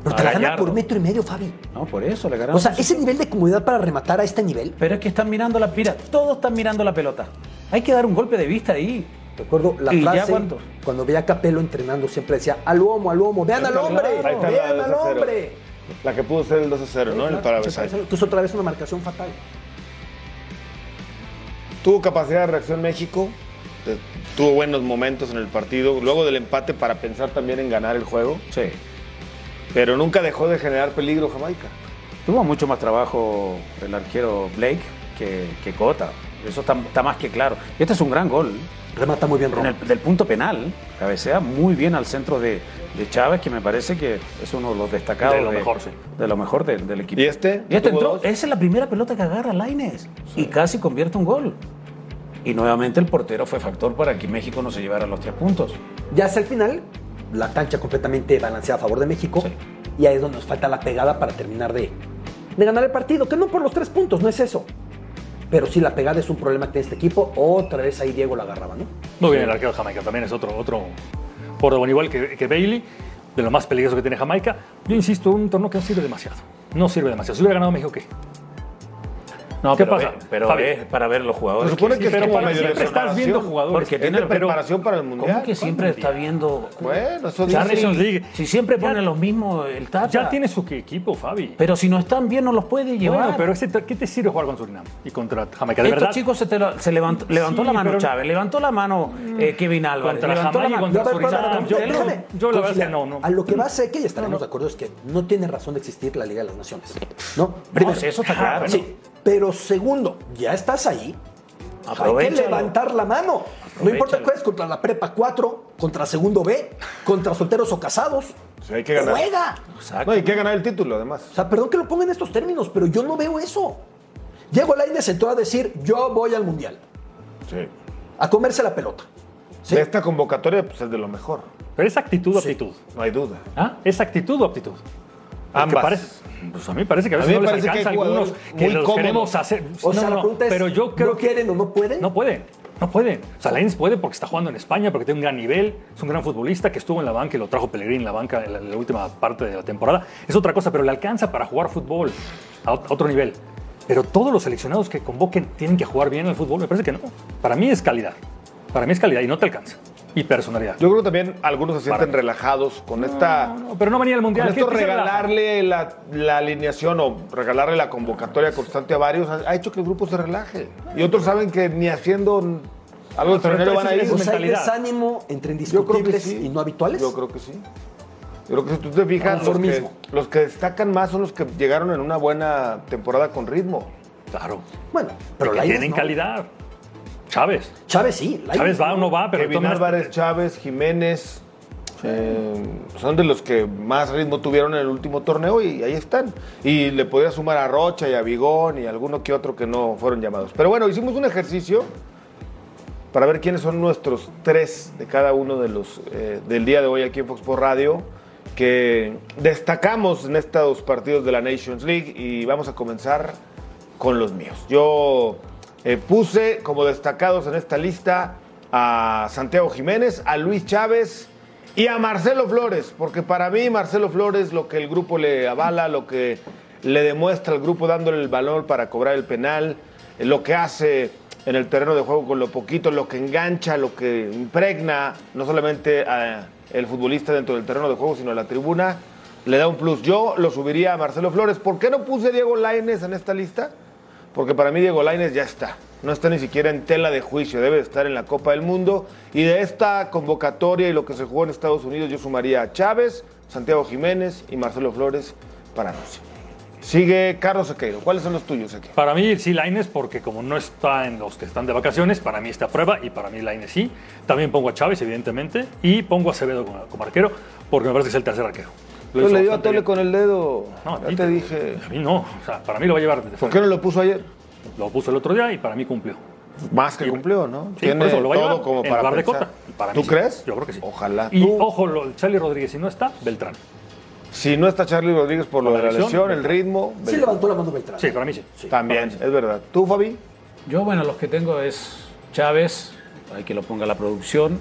Pero A te la gana por metro y medio, Fabi. No, por eso le gana O sea, ese nivel de comodidad para rematar a este nivel. Pero es que están mirando la mira, todos están mirando la pelota. Hay que dar un golpe de vista ahí. Recuerdo la ¿Y ya frase cuánto? cuando veía a Capello entrenando, siempre decía, al lomo, al lomo, vean al hombre, vean 2 al a 0. hombre. La que pudo ser el 2 a 0, ¿no? El travesaño. Entonces otra vez una marcación fatal. Tuvo capacidad de reacción México, tuvo buenos momentos en el partido, luego del empate para pensar también en ganar el juego, Sí. pero nunca dejó de generar peligro Jamaica. Tuvo mucho más trabajo el arquero Blake que, que Cota. Eso está, está más que claro. Este es un gran gol. Remata muy bien En Romo. el, del punto penal, cabecea muy bien al centro de, de Chávez, que me parece que es uno de los destacados. De lo mejor, sí. De lo mejor del, del equipo. ¿Y este? Y este ¿Tuvo entró. dos? Esa es la primera pelota que agarra Laines. Y casi convierte un gol. Y nuevamente el portero fue factor para que México no se llevara los tres puntos. Ya hasta el final, la cancha completamente balanceada a favor de México. Sí. Y ahí es donde nos falta la pegada para terminar de, de ganar el partido. Que no por los tres puntos, no es eso. Pero sí, la pegada es un problema que tiene este equipo. Otra vez ahí Diego la agarraba, ¿no? Muy bien el arquero de Jamaica, también es otro, otro por igual que, que Bailey, de lo más peligroso que tiene Jamaica. Yo insisto, un torneo que no sirve demasiado. No sirve demasiado. Si hubiera ganado México, ¿qué? No, ¿Qué pero, pasa, ve- pero Fabi? es para ver los jugadores. Se supone que es pero como para medio de siempre estás viendo jugadores. Porque tiene de preparación para el Mundial. ¿Cómo que siempre está viendo? Bueno, eso dice. Si siempre ponen los mismos, el Tata. Ya tiene su equipo, Fabi. Pero si no están bien, no los puede llevar. Bueno, pero ese- ¿qué te sirve jugar con Surinam y contra Jamaica? De Estos verdad. chicos se, te lo- se levantó, levantó Sí, la mano pero- Chávez, levantó la mano eh, Kevin Álvarez, Contra levantó la Jamaica mano. contra A Surinam. Yo- déjame yo la verdad que no, no. A lo que va sé que ya estaremos de acuerdo es que no tiene razón de existir la Liga de las Naciones. ¿No? Primero. sí, eso está claro. Sí. Pero segundo, ya estás ahí. Hay que levantar la mano. No importa cuál es, contra la prepa 4, contra segundo B, contra solteros o casados. Sí, hay que ganar. Juega. Exacto. No, y que ganar el título, además. O sea, perdón que lo ponga en estos términos, pero yo no veo eso. Diego Lainez entró a decir, yo voy al Mundial, Sí. a comerse la pelota. ¿Sí? De esta convocatoria, pues es de lo mejor. Pero es actitud o aptitud. No hay duda. ¿Ah? ¿Es actitud o aptitud? Ambas. parece- pues a mí me parece que a veces no les parece que alcanza hay algunos que los queremos hacer. O sea, No, la no, pregunta es, pero yo creo ¿no quieren o no pueden? No pueden, no pueden. O sea, Lainez puede porque está jugando en España, porque tiene un gran nivel, es un gran futbolista que estuvo en la banca y lo trajo Pellegrini en la banca en la, en la última parte de la temporada. Es otra cosa, pero le alcanza para jugar fútbol a otro nivel. Pero todos los seleccionados que convoquen tienen que jugar bien al fútbol, me parece que no. Para mí es calidad. Para mí es calidad y no te alcanza. Y personalidad. Yo creo que también algunos se sienten Para- relajados con esta. No, no, pero no venía al mundial. Con esto regalarle la, la alineación o regalarle la convocatoria constante a varios ha, ha hecho que el grupo se relaje. Y otros saben que ni haciendo algo extranjero van a ir. O sea, hay desánimo entre Yo creo que indiscutibles sí. y no habituales. Yo creo que sí. Yo creo que si tú te fijas, los que, los que destacan más son los que llegaron en una buena temporada con ritmo. Claro. Bueno, pero Lainez tienen no. calidad. Chávez. Chávez sí. Chávez va o no va, pero Kevin tomas- Álvarez, Chávez, Jiménez, eh, son de los que más ritmo tuvieron en el último torneo y ahí están. Y le podría sumar a Rocha y a Vigón y alguno que otro que no fueron llamados. Pero bueno, hicimos un ejercicio para ver quiénes son nuestros tres de cada uno de los eh, del día de hoy aquí en Fox Sports Radio que destacamos en estos partidos de la Nations League y vamos a comenzar con los míos. Yo eh, puse como destacados en esta lista a Santiago Jiménez, a Luis Chávez y a Marcelo Flores, porque para mí Marcelo Flores lo que el grupo le avala, lo que le demuestra al grupo dándole el valor para cobrar el penal, eh, lo que hace en el terreno de juego con lo poquito, lo que engancha, lo que impregna, no solamente a el futbolista dentro del terreno de juego, sino a la tribuna, le da un plus. Yo lo subiría a Marcelo Flores. ¿Por qué no puse Diego Lainez en esta lista? Porque para mí Diego Lainez ya está. No está ni siquiera en tela de juicio, debe estar en la Copa del Mundo. Y de esta convocatoria y lo que se jugó en Estados Unidos, yo sumaría a Chávez, Santiago Jiménez y Marcelo Flores para Rusia. Sigue Carlos Sequeiro. ¿Cuáles son los tuyos, Sequeiro? Para mí sí Laines porque como no está en los que están de vacaciones, para mí está prueba y para mí Laines sí. También pongo a Chávez, evidentemente, y pongo a Acevedo como, como arquero porque me parece que es el tercer arquero. Lo Yo le dio a Tole bien. con el dedo. No, a ya ti te dije. A mí no, o sea, para mí lo va a llevar de ¿Por qué no lo puso ayer? Lo puso el otro día y para mí cumplió. Más que cumplió, ¿no? Sí, por eso lo va a llevar como en para lugar de pensar. Cota. Y para ¿Tú mí sí. crees? Yo creo que sí. Ojalá. Y Tú- ojo, lo, Charlie Rodríguez, si no está, Beltrán. Si no está Charlie Rodríguez por lo de la lesión, el ritmo. Sí levantó la mano Beltrán. Sí, para mí sí. También, es verdad. ¿Tú, Fabi? Yo, bueno, los que tengo es Chávez, hay que lo ponga la producción.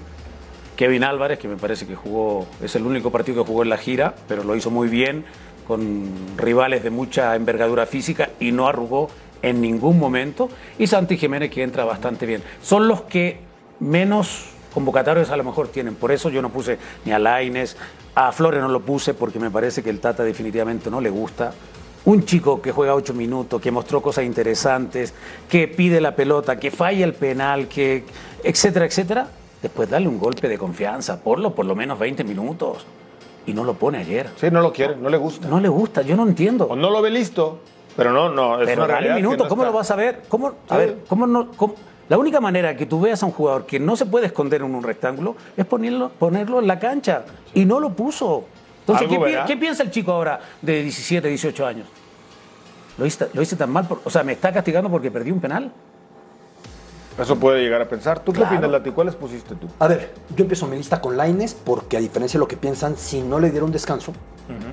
Kevin Álvarez, que me parece que jugó, es el único partido que jugó en la gira, pero lo hizo muy bien, con rivales de mucha envergadura física y no arrugó en ningún momento. Y Santi Jiménez, que entra bastante bien. Son los que menos convocatorios a lo mejor tienen. Por eso yo no puse ni a Laines, a Flores no lo puse porque me parece que el Tata definitivamente no le gusta. Un chico que juega ocho minutos, que mostró cosas interesantes, que pide la pelota, que falla el penal, que etcétera, etcétera. Después dale un golpe de confianza, ponlo por lo menos 20 minutos. Y no lo pone ayer. Sí, no lo quiere, no le gusta. No le gusta, yo no entiendo. O no lo ve listo, pero no, no. Es Pero una dale realidad un que minuto, no ¿cómo está. lo vas a ver? ¿Cómo, a ver, ¿cómo no? cómo- La única manera que tú veas a un jugador que no se puede esconder en un rectángulo es ponerlo, ponerlo en la cancha. Y no lo puso. Entonces, ¿qué, pi- verá. qué piensa el chico ahora de 17, 18 años? Lo hice, lo hice tan mal, por- o sea, me está castigando porque perdí un penal. Eso puede llegar a pensar. ¿Tú Claro. qué opinas, Lati? ¿Cuáles pusiste tú? A ver, yo empiezo mi lista con Laines porque a diferencia de lo que piensan, si no le dieron descanso,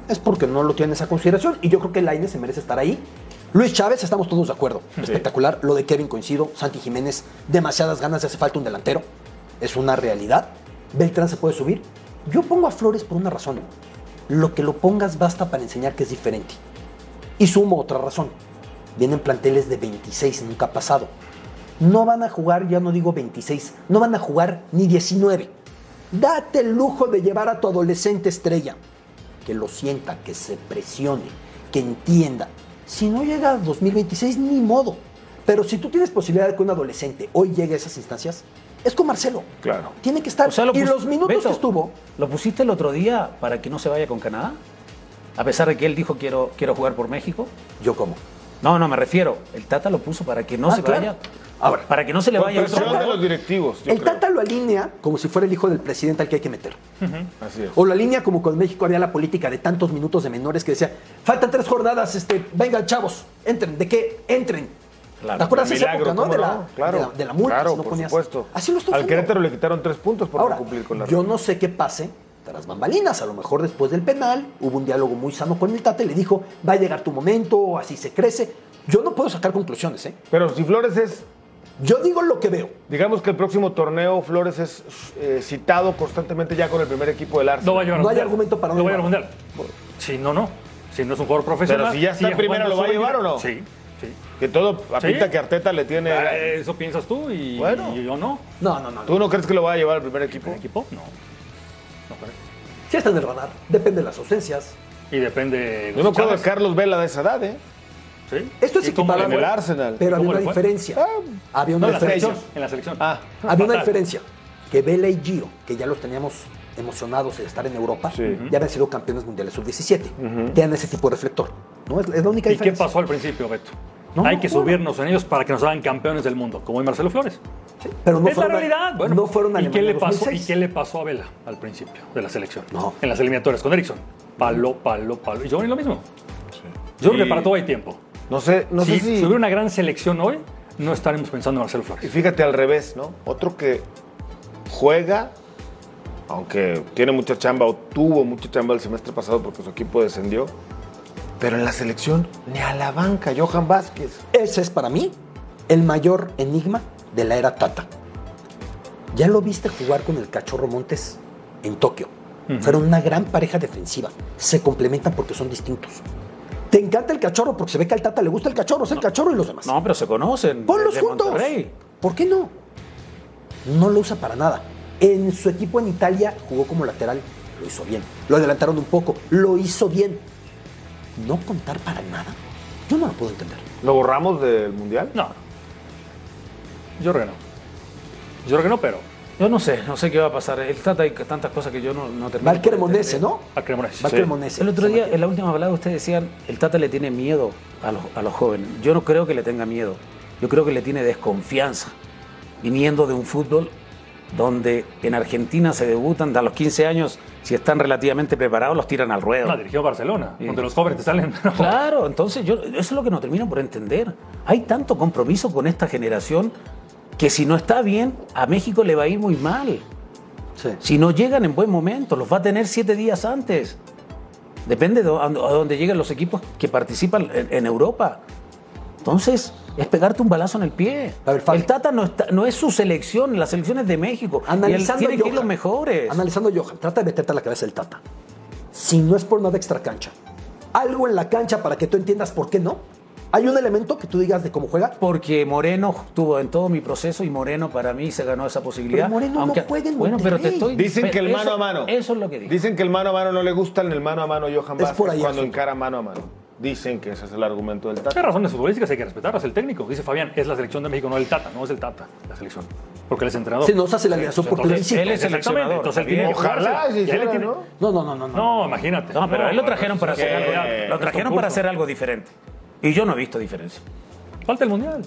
es porque no lo tienen esa consideración y yo creo que Laines se merece estar ahí. Luis Chávez, estamos todos de acuerdo. Espectacular. Lo de Kevin coincido. Santi Jiménez, demasiadas ganas, hace falta un delantero. Es una realidad. Beltrán se puede subir. Yo pongo a Flores por una razón. Lo que lo pongas basta para enseñar que es diferente. Y sumo otra razón. Vienen planteles de 26, nunca ha pasado. No van a jugar, ya no digo 26, no van a jugar ni 19. Date el lujo de llevar a tu adolescente estrella. Que lo sienta, que se presione, que entienda. Si no llega a 2026, ni modo. Pero si tú tienes posibilidad de que un adolescente hoy llegue a esas instancias, es con Marcelo. Claro. Tiene que estar. O sea, lo y los minutos Beto, que estuvo, ¿Lo pusiste el otro día para que no se vaya con Canadá? A pesar de que él dijo quiero, quiero jugar por México. yo como. No, no, me refiero. El Tata lo puso para que no Ah, se claro. vaya. Ahora, para que no se le vaya de jugador. los directivos, yo el creo. Tata lo alinea como si fuera el hijo del presidente al que hay que meter. Así es. O la línea como con México había la política de tantos minutos de menores que decía, faltan tres jornadas, este, vengan chavos, entren. ¿De qué? Entren. Claro. ¿Te acuerdas de esa época, no? ¿cómo De la, no? Claro. de la, de la multa, Claro, si no por ponías- supuesto. Así lo estoy Al. Querétaro le quitaron tres puntos por Ahora, no cumplir con la yo no sé qué pase tras bambalinas. A lo mejor después del penal hubo un diálogo muy sano con el Tata y le dijo, va a llegar tu momento, así se crece. Yo no puedo sacar conclusiones, ¿eh? Pero si Flores es, Yo digo lo que veo. digamos que el próximo torneo Flores es eh, citado constantemente ya con el primer equipo del Arsenal. No va a llevar No hay mundial. argumento para no No va a llevar al llevarlo. mundial. Si no, no. Si no es un jugador profesional. Pero si ya está sigue primero, ¿lo va a llevar o no? Sí. Sí. Que todo apita Sí. que Arteta le tiene. Ah, Eso piensas tú y, Bueno. y yo no. No, no, no. ¿Tú no crees que lo va a llevar al primer equipo? ¿El equipo? No. No creo. Sí está en el radar. Depende de las ausencias. Y depende. de Yo los me acuerdo de. Carlos Vela de esa edad, ¿eh? Sí. Esto es ¿Y cómo le equiparable. En el? Arsenal. Pero ¿Cómo una le fue? Había No, una en la diferencia. selección. En la selección. Ah, Había una diferencia. Que Vela y Gio, que ya los teníamos emocionados de estar en Europa, Sí. ya habían sido campeones mundiales sub-17. Tenían ese tipo de reflector. ¿no? Es, es la única ¿Y qué diferencia. pasó al principio, Beto? No, Hay no, que bueno. subirnos en ellos para que nos hagan campeones del mundo, como hoy Marcelo Flores. Pero no es la fueron realidad. Bueno, no fueron ¿y qué, le pasó, ¿Y 2006. qué le pasó a Vela al principio de la selección? No. En las eliminatorias con Erickson. Palo, palo, palo. Y Giovanni lo mismo. Yo creo que para todo hay tiempo. no sé, no si, sé si. si hubiera una gran selección hoy, no estaremos pensando en Marcelo Y Flores. fíjate al revés, ¿no? Otro que juega, aunque tiene mucha chamba o tuvo mucha chamba el semestre pasado porque su equipo descendió, pero en la selección ni a la banca, Johan Vázquez. Ese es para mí el mayor enigma de la era Tata. Ya lo viste jugar con el Cachorro Montes en Tokio. Fueron una gran pareja defensiva. Se complementan porque son distintos. Te encanta el cachorro porque se ve que al Tata le gusta el cachorro, es el cachorro y los demás. No, pero se conocen. Ponlos juntos. Monterrey. ¿Por qué no? No lo usa para nada. En su equipo en Italia jugó como lateral, lo hizo bien. Lo adelantaron un poco, lo hizo bien. No contar para nada. Yo no lo puedo entender. ¿Lo borramos del Mundial? No. Yo creo que no. Yo creo que no, pero. Yo no sé, no sé qué va a pasar. El Tata hay tantas cosas que yo no, no termino. Va al por Cremonese. ¿no? A Cremonese. Va al Sí. Cremonese. El otro día, en la última hablada, ustedes decían, el Tata le tiene miedo a los, a los jóvenes. Yo no creo que le tenga miedo. Yo creo que le tiene desconfianza. Viniendo de un fútbol donde en Argentina se debutan a los 15 años, si están relativamente preparados, los tiran al ruedo. No, dirigió Barcelona, Sí. donde los jóvenes te salen. no. Claro, entonces yo, eso es lo que no termino por entender. Hay tanto compromiso con esta generación que si no está bien, a México le va a ir muy mal. Sí. Si no llegan en buen momento, los va a tener siete días antes. Depende de a dónde- lleguen los equipos que participan en, Europa. Entonces, es pegarte un balazo en el pie. Ver, el Tata no, está- no es su selección, la selección es de México. Analizando tiene a que ir Johan. los mejores. Analizando Johan, trata de meterte a la cabeza del Tata. Si no es por nada extra cancha, algo en la cancha para que tú entiendas por qué no. Hay un elemento que tú digas de cómo juega. Porque Moreno estuvo en todo mi proceso y Moreno para mí se ganó esa posibilidad. Pero Moreno no juega en Bueno, pero te estoy Dicen que el eso- mano a mano. Eso es lo que digo. Dicen que el mano a mano no le gusta en el mano a mano Johan Es Vázquez por ahí el cuando encara mano a mano. Dicen que ese es el argumento del Hay Tata. razones futbolísticas, hay que respetarlas. El técnico, dice Fabián, es la selección de México, no el Tata, no es el Tata, la selección. Porque él es entrenador. Si no se hace la alineación por plebiscito. él es Exactamente, seleccionador, entonces él tiene que. Ojalá él tiene- ¿no? No, no, no, no. no. No, imagínate. No, pero él lo trajeron para sí, hacer algo, lo trajeron para hacer algo diferente. Y yo no he visto diferencia. Falta el mundial.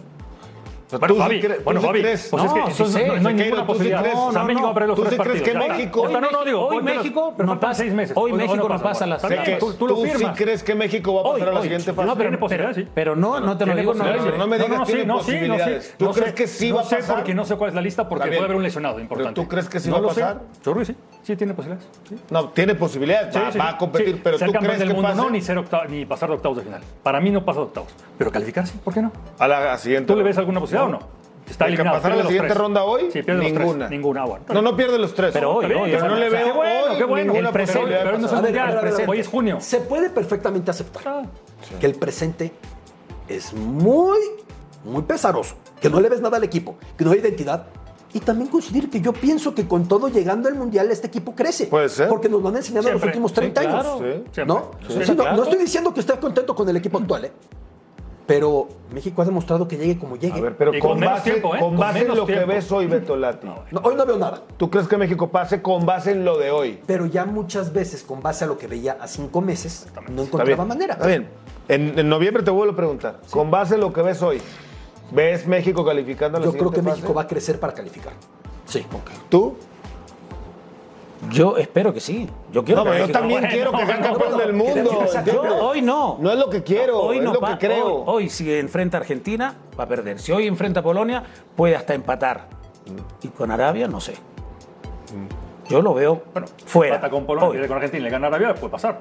Bueno, tú sí Fabi, bueno, es No, que entonces sé, no, no hay Sequeiro, ninguna tú sí posibilidad. crees- o sea, no, México va a perder los ¿tú tres crees partidos. que ya. México- O sea, no, no, digo, Hoy México pero no pasa- seis meses. hoy Hoy México no pasa la Está Sé bien, que tú, tú lo tú sí crees que México va a pasar a la siguiente fase. No, pero, sí. pero no, no te lo digo. No, no me digas tiene no, sí, no, sí. posibilidades. ¿Tú No crees sé, que sí no va a sé pasar? porque no sé cuál es la lista porque puede haber un lesionado importante. ¿Tú crees que sí No va a sé. pasar? Yo creo que sí. Sí, tiene posibilidades. Sí. No, tiene posibilidades, Sí, va, sí, va a competir, sí. pero Ser tú campeón crees del que mundo pase no, ni, ser octavo- ni pasar de octavos de final. Para mí no pasa de octavos. Pero calificarse, ¿por qué no? a la siguiente. ¿Tú le ves alguna posibilidad o no? Está ¿El que eliminado. pasar a la los siguiente tres. ronda hoy? Sí, pierde los Ninguna. tres. Ninguna, bueno. No, no pierde los tres. Pero hoy, Está bien, hoy, Pero o no le veo Qué bueno, hoy qué bueno. El presente, pero no ver, mundial, hoy es junio. Se puede perfectamente aceptar Ah, que el presente es muy, muy pesaroso, que no le ves nada al equipo, que no hay identidad. Y también coincidir que yo pienso que con todo llegando al Mundial este equipo crece. Puede ser. Porque nos lo han enseñado en los últimos 30 Sí, años. claro. Sí. ¿No? Sí, Sí, no, claro. no estoy diciendo que esté contento con el equipo actual, ¿eh? Pero México ha demostrado que llegue como llegue. A ver, pero Y con, con base, tiempo, ¿eh? con Con base en lo que ves hoy, Beto Lati. No, hoy no veo nada. ¿Tú crees que México pase con base en lo de hoy? Pero ya muchas veces, con base a lo que veía a cinco meses, no Está encontraba bien. manera. Está bien. En, en noviembre te vuelvo a preguntar. Con base en lo que ves hoy, ¿ves México calificando a la Yo creo que fase? México va a crecer para calificar. Sí. ¿Tú? Yo espero que sí. Yo quiero No, que pero yo México- también bueno, quiero que sea campeón del mundo. Yo hoy no. No es lo que quiero, Hoy es no lo pa- que creo. Hoy, hoy, si enfrenta a Argentina, va a perder. Si hoy enfrenta a Polonia, puede hasta empatar. Y con Arabia, no sé. Yo lo veo Bueno, fuera. empata con Polonia, Hoy. con Argentina, le gana Arabia, puede pasar.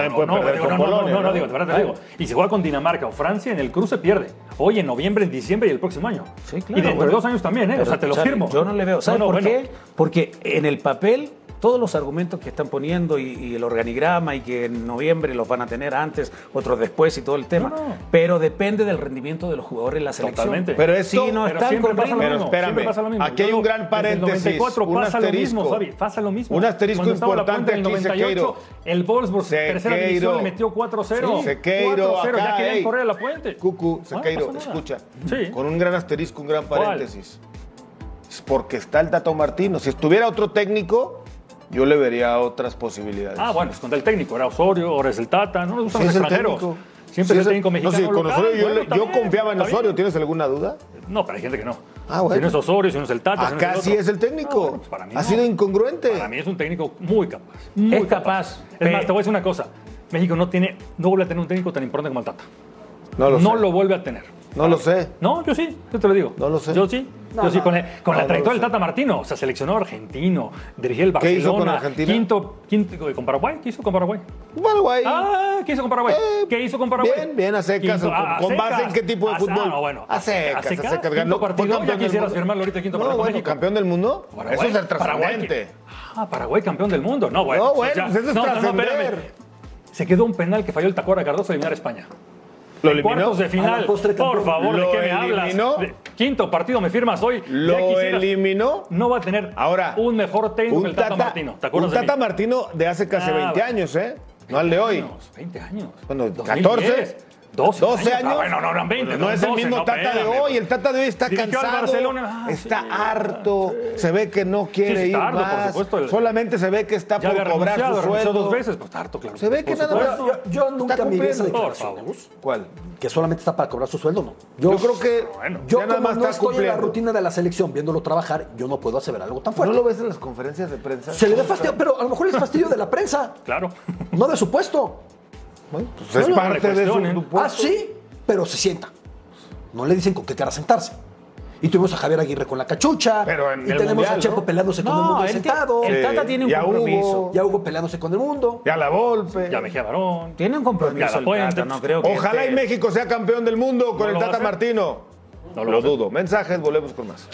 También puede no, perder digo, con no, no, Polonia. no, no, digo, de verdad te digo. Y si juega con Dinamarca o Francia, en el cruce pierde. Hoy, en noviembre, en diciembre y el próximo año. Sí, claro, y dentro bueno. de dos años también, ¿eh? o Pero, sea, te lo firmo. Yo no le veo. ¿Sabes No, no, por bueno. qué? Porque en el papel todos los argumentos que están poniendo y, y el organigrama y que en noviembre los van a tener antes, otros después y todo el tema. No, no. Pero depende del rendimiento de los jugadores en la selección. Totalmente. Pero esto- si no Pero están siempre con pasa Pero mismo, espérame, siempre pasa lo mismo. aquí hay un gran desde paréntesis, El 94 un pasa lo asterisco. mismo, Fabi, pasa lo mismo. Un asterisco Cuando importante Puente en el aquí, 98, Sequeiro. el Wolfsburg, tercera división, Sequeiro. le metió 4-0. Sí. Sequeiro, 4-0, acá, ya querían ey. correr a la Puente. Cucu, Sequeiro, nada. escucha. Sí. Con un gran asterisco, un gran ¿Cuál? paréntesis. Es porque está el Tato Martino. Si estuviera otro técnico, yo le vería otras posibilidades. Ah, bueno, es contra el técnico. Era Osorio, ahora es el Tata. No nos gustan Sí los extranjeros. Siempre Sí es el técnico No, mexicano. sí, con local. Osorio yo, Bueno, yo confiaba en Osorio. ¿Tienes alguna duda? No, pero hay gente que no. Ah, bueno. Si no es Osorio, si no es el Tata. si no Acá el sí es el técnico. No, bueno, pues para mí ha no. sido incongruente. Para mí es un técnico muy capaz. Muy Es capaz, Es más, te voy a decir una cosa. México no tiene, no vuelve a tener un técnico tan importante como el Tata. No lo no sé. lo vuelve a tener. No lo sé. No, yo sí, yo te lo digo. No lo sé. Yo sí. Yo sí, con, el- con No, la trayectoria del. Tata Martino, o sea, seleccionó argentino, dirigió el ¿Qué Barcelona. hizo con Argentina? Quinto, quinto, con Paraguay, ¿qué hizo con Paraguay? Paraguay. Ah, ¿qué hizo con Paraguay? Eh, ¿Qué hizo con Paraguay? bien, bien, a secas, Quinto- ¿con- a con base en qué tipo de A- fútbol? Ah, no, bueno. A secas, a secas, Quinto ganó- fue partido, campeón ya del quisieras firmarlo ahorita quinto partido con bueno, México. campeón del mundo. Paraguay, Eso es Paraguay, trascendente. Ah, Paraguay campeón del mundo. No, bueno. No, bueno, pues eso es no, no, no, trascender. espérame. Se quedó un penal que falló el Tacora Cardoso a eliminar a España. Lo En eliminó. Cuartos de final. postre Por favor, ¿de Lo qué me hablas? eliminó. De- Quinto partido me firmas hoy. Lo eliminó. No va a tener Ahora, un mejor técnico que Un el Tata, Tata, Martino. ¿Te un acuerdas de Tata mí? Martino de hace casi Ah, 20 bueno. años, ¿eh? No al de hoy. Años, 20 años. Bueno, 2010, 14. 12, 12 años. Ah, bueno, no, no, 20. Pues no es el 12, mismo no, Tata de hoy. El Tata de hoy está cansado. Ah, está sí, harto. Se ve que no quiere Sí, ir está harto, por más. supuesto, el- Solamente se ve que está Ya por cobrar su sueldo. dos veces. Pues está harto, claro. Se ve que nada más. supuesto. Yo, yo nunca Está miré esa cumpliendo. declaración. Por. ¿Cuál? Que solamente está para cobrar su sueldo, no. Yo, creo que Bueno, Yo nada como más no estoy en la rutina de la selección viéndolo trabajar, yo no puedo aseverar algo tan ¿No fuerte. lo ves en las conferencias de prensa? Se le da fastidio, pero a lo mejor es fastidio de la prensa, Claro. no de su puesto. Bueno, pues es No, no le parte de su, Ah, sí, pero se sienta. No le dicen con qué cara sentarse. Y tuvimos a Javier Aguirre con la cachucha. Pero en y el tenemos Mundial, a Chepo ¿no? peleándose con el mundo el, sentado. el Tata tiene un Ya compromiso. hubo. Ya Hugo peleándose con el mundo. Ya la Volpe. Ya Mejía Barón. Tiene un compromiso Ya, el Puente. Tata, no creo que Ojalá esté- y México sea campeón del mundo con ¿No el Tata? Martino. No lo lo dudo. Mensajes, volvemos con más.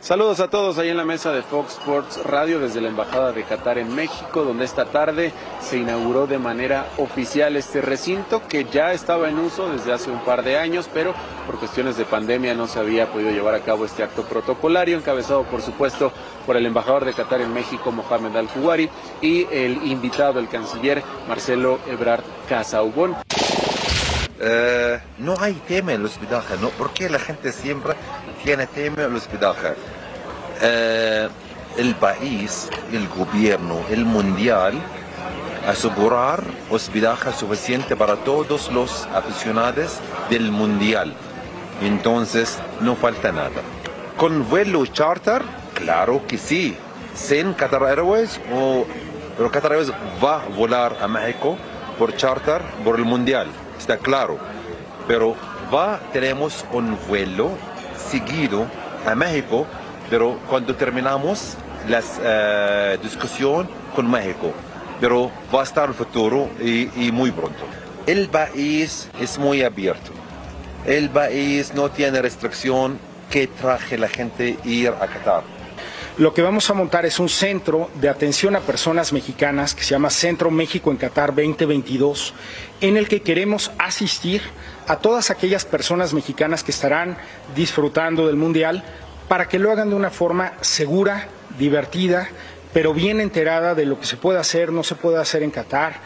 Saludos a todos ahí en la mesa de Fox Sports Radio desde la Embajada de Qatar en México, donde esta tarde se inauguró de manera oficial este recinto que ya estaba en uso desde hace un par de años, pero por cuestiones de pandemia no se había podido llevar a cabo este acto protocolario, encabezado por supuesto por el embajador de Qatar en México, Mohamed Al-Kuwari, y el invitado, el canciller Marcelo Ebrard Casaubon. Eh, no hay tema en los hospedaje, ¿no? ¿Por qué la gente siempre tiene tema en los hospedaje? Eh, el país, el gobierno, el mundial, asegurar hospedaje suficiente para todos los aficionados del mundial. Entonces, no falta nada. Con vuelo charter, claro que sí. Sin Qatar Airways, o, pero Qatar Airways va a volar a México por charter por el mundial, está claro. Pero va, tenemos un vuelo seguido a México, pero cuando terminamos la discusión con México, pero va a estar el futuro y, y muy pronto. El país es muy abierto. El país no tiene restricción que traje la gente ir a Qatar. Lo que vamos a montar es un centro de atención a personas mexicanas que se llama Centro México en Qatar 2022, en el que queremos asistir a todas aquellas personas mexicanas que estarán disfrutando del Mundial para que lo hagan de una forma segura, divertida, pero bien enterada de lo que se puede hacer, no se puede hacer en Qatar,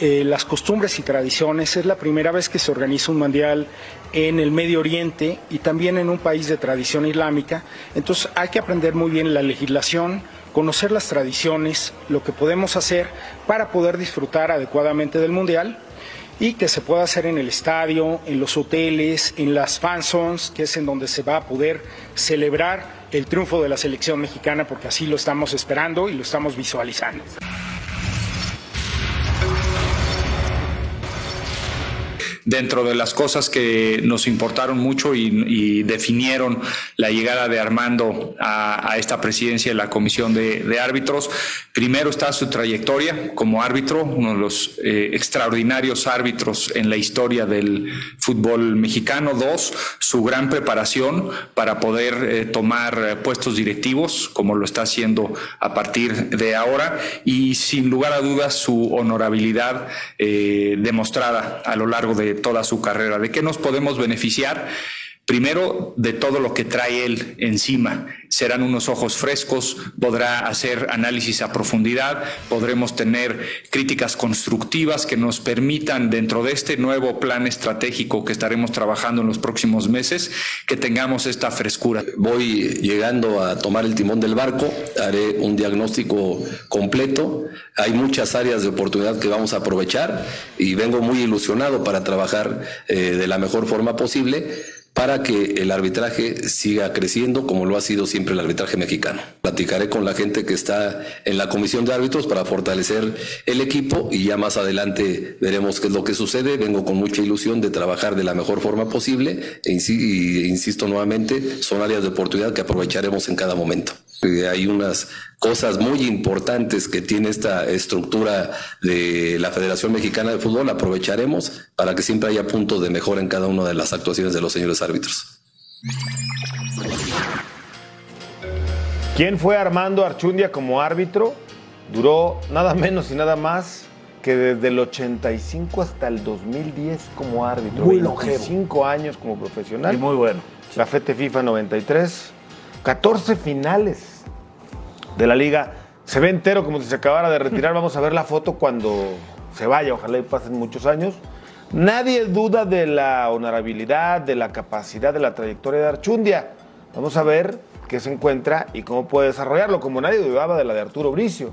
eh, las costumbres y tradiciones. Es la primera vez que se organiza un mundial en el Medio Oriente y también en un país de tradición islámica. Entonces hay que aprender muy bien la legislación, conocer las tradiciones, lo que podemos hacer para poder disfrutar adecuadamente del mundial y que se pueda hacer en el estadio, en los hoteles, en las fan zones, que es en donde se va a poder celebrar el triunfo de la selección mexicana, porque así lo estamos esperando y lo estamos visualizando. Dentro de las cosas que nos importaron mucho y, definieron la llegada de Armando a, esta presidencia de la Comisión de, Árbitros, primero está su trayectoria como árbitro, uno de los eh, extraordinarios árbitros en la historia del fútbol mexicano. Dos, su gran preparación para poder eh, tomar eh, puestos directivos, como lo está haciendo a partir de ahora, y sin lugar a dudas su honorabilidad demostrada a lo largo de toda su carrera. ¿De qué nos podemos beneficiar? Primero, de todo lo que trae él encima. Serán unos ojos frescos, podrá hacer análisis a profundidad, podremos tener críticas constructivas que nos permitan, dentro de este nuevo plan estratégico que estaremos trabajando en los próximos meses, que tengamos esta frescura. Voy llegando a tomar el timón del barco, haré un diagnóstico completo. Hay muchas áreas de oportunidad que vamos a aprovechar y vengo muy ilusionado para trabajar eh, de la mejor forma posible para que el arbitraje siga creciendo como lo ha sido siempre el arbitraje mexicano. Platicaré con la gente que está en la comisión de árbitros para fortalecer el equipo y ya más adelante veremos qué es lo que sucede. Vengo con mucha ilusión de trabajar de la mejor forma posible e insisto nuevamente, son áreas de oportunidad que aprovecharemos en cada momento. Eh, Hay unas cosas muy importantes que tiene esta estructura de la Federación Mexicana de Fútbol, aprovecharemos para que siempre haya puntos de mejora en cada una de las actuaciones de los señores árbitros. ¿Quién fue Armando Archundia como árbitro? Duró nada menos y nada más que desde el 85 hasta el 2010 como árbitro. Muy longevo. 25 años como profesional. Y muy bueno. La FETE FIFA 93. 14 finales de la liga. Se ve entero como si se acabara de retirar. Vamos a ver la foto cuando se vaya. Ojalá y pasen muchos años. Nadie duda de la honorabilidad, de la capacidad, de la trayectoria de Archundia. Vamos a ver qué se encuentra y cómo puede desarrollarlo, como nadie dudaba de la de Arturo Bricio.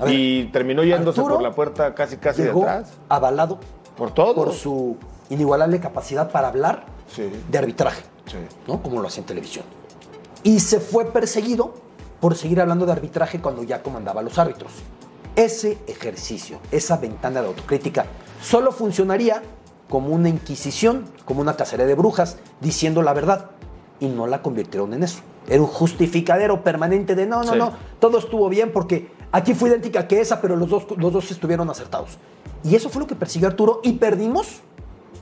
Ver, Y terminó yéndose Arturo por la puerta casi casi de atrás. avalado Por todo. por su inigualable capacidad para hablar Sí. de arbitraje, Sí. ¿no? Como lo hacía en televisión. Y se fue perseguido por seguir hablando de arbitraje cuando ya comandaba a los árbitros. Ese ejercicio, esa ventana de autocrítica, solo funcionaría como una inquisición, como una cacería de brujas, diciendo la verdad. Y no la convirtieron en eso. Era un justificadero permanente de no, no, Sí. no, todo estuvo bien porque aquí fue idéntica que esa, pero los dos, los dos estuvieron acertados. Y eso fue lo que persiguió Arturo y perdimos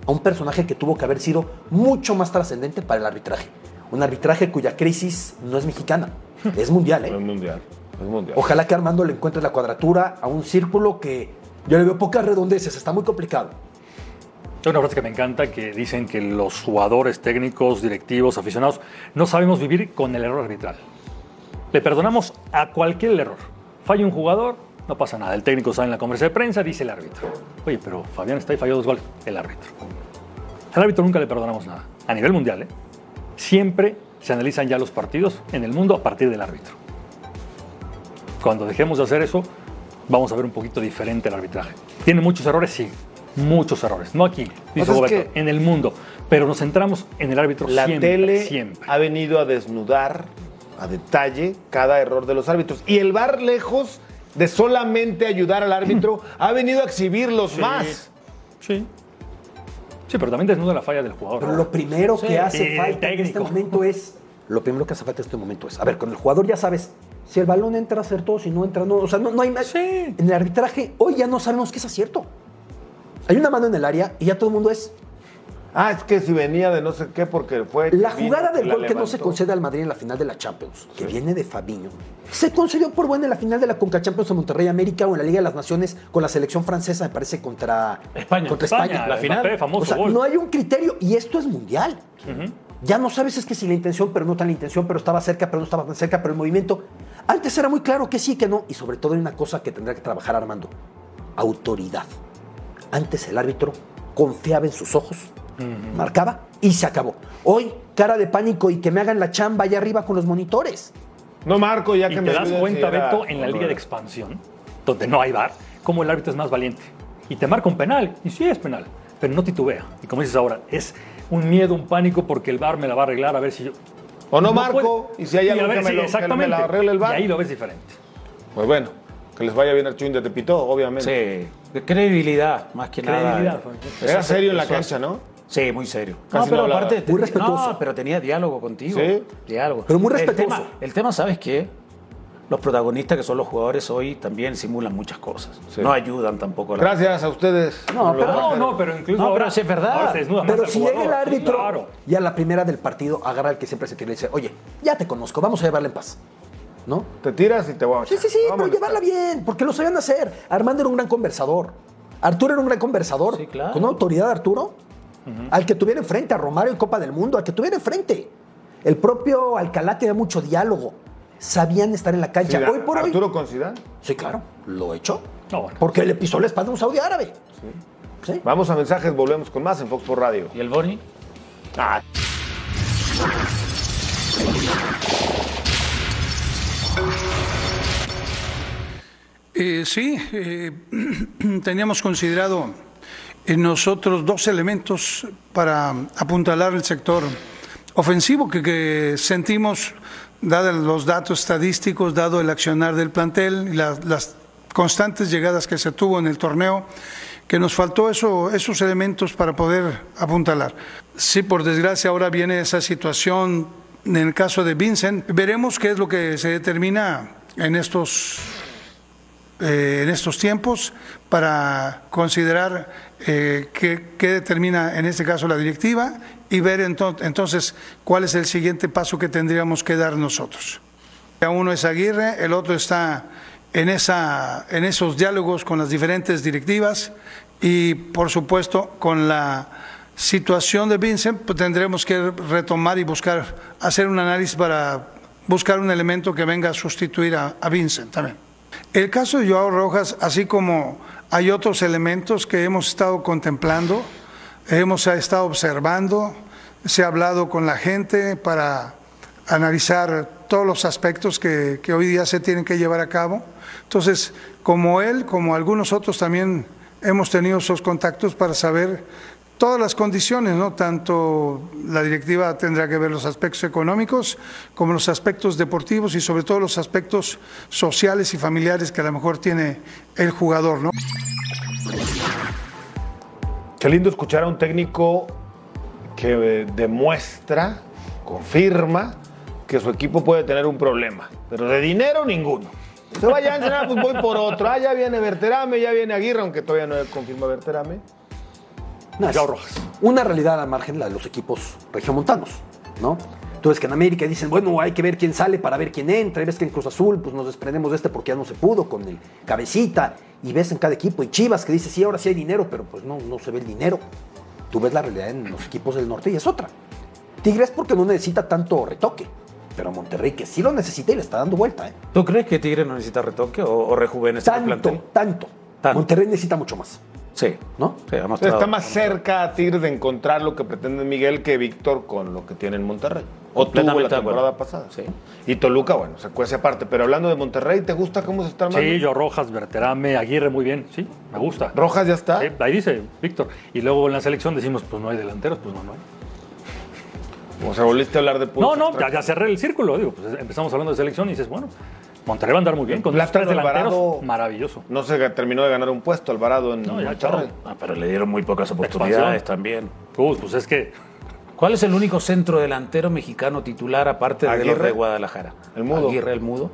a un personaje que tuvo que haber sido mucho más trascendente para el arbitraje. Un arbitraje cuya crisis no es mexicana, es mundial. ¿eh? Es mundial. Es mundial. Ojalá que Armando le encuentre la cuadratura a un círculo que yo le veo pocas redondeces, está muy complicado. Hay una frase que me encanta que dicen que los jugadores, técnicos, directivos, aficionados, no sabemos vivir con el error arbitral. Le perdonamos a cualquier error. Falla un jugador, no pasa nada. El técnico sale en la conferencia de prensa, dice el árbitro. Oye, pero Fabián está y falló dos goles. El árbitro. Al árbitro nunca le perdonamos nada. A nivel mundial, ¿eh? Siempre se analizan ya los partidos en el mundo a partir del árbitro. Cuando dejemos de hacer eso, vamos a ver un poquito diferente el arbitraje. ¿Tiene muchos errores? Sí, muchos errores. No aquí, dice sea, es Roberto, que- en el mundo. Pero nos centramos en el árbitro La siempre, tele siempre. ha venido a desnudar a detalle cada error de los árbitros. Y el VAR, lejos de solamente ayudar al árbitro, ha venido a exhibirlos más. Sí. Sí, pero también desnuda la falla del jugador. Pero lo primero Sí, que hace falta en este momento es. Lo primero que hace falta en este momento es. A ver, con el jugador ya sabes. Si el balón entra, acertó. Si no entra, no. O sea, no, no hay más. En el arbitraje, hoy ya no sabemos qué es acierto. Hay una mano en el área y ya todo el mundo es. Ah, es que si venía de no sé qué porque fue... La jugada del gol que no se concede al Madrid en la final de la Champions, que viene de Fabiño, se concedió por buena en la final de la Conca Champions en Monterrey América o en la Liga de las Naciones con la selección francesa, me parece, contra España. Contra España, España. la final. Famoso o sea, gol. no hay un criterio y esto es mundial. Ya no sabes es que si la intención, pero no tan la intención, pero estaba cerca, pero no estaba tan cerca, pero el movimiento. Antes era muy claro que sí, que no. Y sobre todo hay una cosa que tendrá que trabajar Armando. Autoridad. Antes el árbitro confiaba en sus ojos, marcaba y se acabó. Hoy, cara de pánico y que me hagan la chamba allá arriba con los monitores. No marco, ya Y que te me das ayuden cuenta, si era Beto, en la Liga de. Expansión, donde no hay VAR, cómo el árbitro es más valiente. Y te marca un penal, y sí es penal, pero no titubea. Y como dices ahora, es un miedo, un pánico, porque el VAR me la va a arreglar a ver si yo... O no marco, y si hay algo ver, que me sí, lo- que me exactamente. la arregle el VAR. Y ahí lo ves diferente. Pues bueno, Que les vaya bien al Chuy de Tepito, obviamente. Sí, de credibilidad, más que Credibilidad, nada. Era serio en la cancha, ¿no? Sí, muy serio. Casi no, pero no aparte, Muy respetuoso. No, pero tenía diálogo contigo. Sí. Diálogo. Pero muy El respetuoso. tema, el tema, ¿sabes qué? Los protagonistas que son los jugadores hoy también simulan muchas cosas. Sí. No ayudan tampoco. a la- Gracias a ustedes. No, pero- No, no, pero incluso No, ahora, pero sí es verdad. Pero si llega el árbitro Claro. y a la primera del partido agarra al que siempre se tira y dice, oye, ya te conozco, vamos a llevarla en paz. ¿No? Te tiras y te voy a Sí, sí, sí, Vamos. pero llevarla bien, porque lo sabían hacer. Armando era un gran conversador. Arturo era un gran conversador. Sí, claro. Con una autoridad, Arturo. Al que tuviera enfrente, a Romario en Copa del Mundo, al que tuviera enfrente. El propio Alcalá tenía mucho diálogo. Sabían estar en la cancha. Sí, hoy por hoy. Arturo con Zidane. Sí, claro, lo hecho. No, bueno. Porque le pisó la espalda a un saudí árabe. Sí. Vamos a mensajes, volvemos con más en Fox por Radio. ¿Y el Boni? Ah, Eh, sí, eh, teníamos considerado en nosotros dos elementos para apuntalar el sector ofensivo que, que sentimos, dados los datos estadísticos, dado el accionar del plantel y la- las constantes llegadas que se tuvo en el torneo, que nos faltó eso, esos elementos para poder apuntalar. Sí, por desgracia ahora viene esa situación en el caso de Vincent. Veremos qué es lo que se determina en estos eh, en estos tiempos para considerar eh, qué, determina en este caso la directiva y ver ento- entonces cuál es el siguiente paso que tendríamos que dar nosotros. Uno es Aguirre, el otro está en, esos diálogos con las diferentes directivas y por supuesto con la situación de Vincent pues tendremos que retomar y buscar, hacer un análisis para buscar un elemento que venga a sustituir a Vincent también. El caso de Joao Rojas, así como hay otros elementos que hemos estado contemplando, hemos estado observando, se ha hablado con la gente para analizar todos los aspectos que, hoy día se tienen que llevar a cabo. Entonces, como él, como algunos otros también hemos tenido esos contactos para saber todas las condiciones, ¿no? Tanto la directiva tendrá que ver los aspectos económicos como los aspectos deportivos y sobre todo los aspectos sociales y familiares que a lo mejor tiene el jugador, ¿no? Qué lindo escuchar a un técnico que eh, demuestra, confirma que su equipo puede tener un problema, pero de dinero ninguno. Se vaya a entrenar, pues voy por otro. Ah, ya viene Berterame, ya viene Aguirre, aunque todavía no confirma Berterame. Joao Rojas. Una realidad al margen la de los equipos regiomontanos, ¿no? Entonces que en América dicen, bueno, hay que ver quién sale para ver quién entra, y ves que en Cruz Azul pues nos desprendemos de este porque ya no se pudo con el cabecita, y ves en cada equipo, y Chivas que dice, sí, ahora sí hay dinero, pero pues no, no se ve el dinero. Tú ves la realidad en los equipos del norte y es otra. Tigres porque no necesita tanto retoque, pero Monterrey que sí lo necesita y le está dando vuelta, ¿eh? ¿Tú crees que Tigre no necesita retoque o, o rejuvenecer el Tanto, plantel? tanto, Monterrey necesita mucho más. Sí. ¿No? Sí, ha mostrado- Está más cerca a Tigres de encontrar lo que pretende Miguel que Víctor con lo que tiene en Monterrey. O tuvo la temporada pasada. Y Toluca, bueno, se cuece aparte. Pero hablando de Monterrey, ¿te gusta cómo se está armando? Sí, yo Rojas, Berterame, Aguirre, muy bien, sí, me gusta. ¿Rojas ya está? Sí, ahí dice Víctor. Y luego en la selección decimos, pues no hay delanteros, pues no, no hay. O sea, volviste a hablar de No, no, ya, ya cerré el círculo, digo, pues empezamos hablando de selección y dices, bueno, Monterrey va a andar muy bien, con esos tres delanteros, Alvarado. maravilloso. No se terminó de ganar un puesto Alvarado en No, ya, Monterrey. Ah, pero le dieron muy pocas oportunidades también. Uy, pues es que ¿Cuál es el único centro delantero mexicano titular aparte de los Aguirre. de Guadalajara? El Mudo. Aguirre, el Mudo.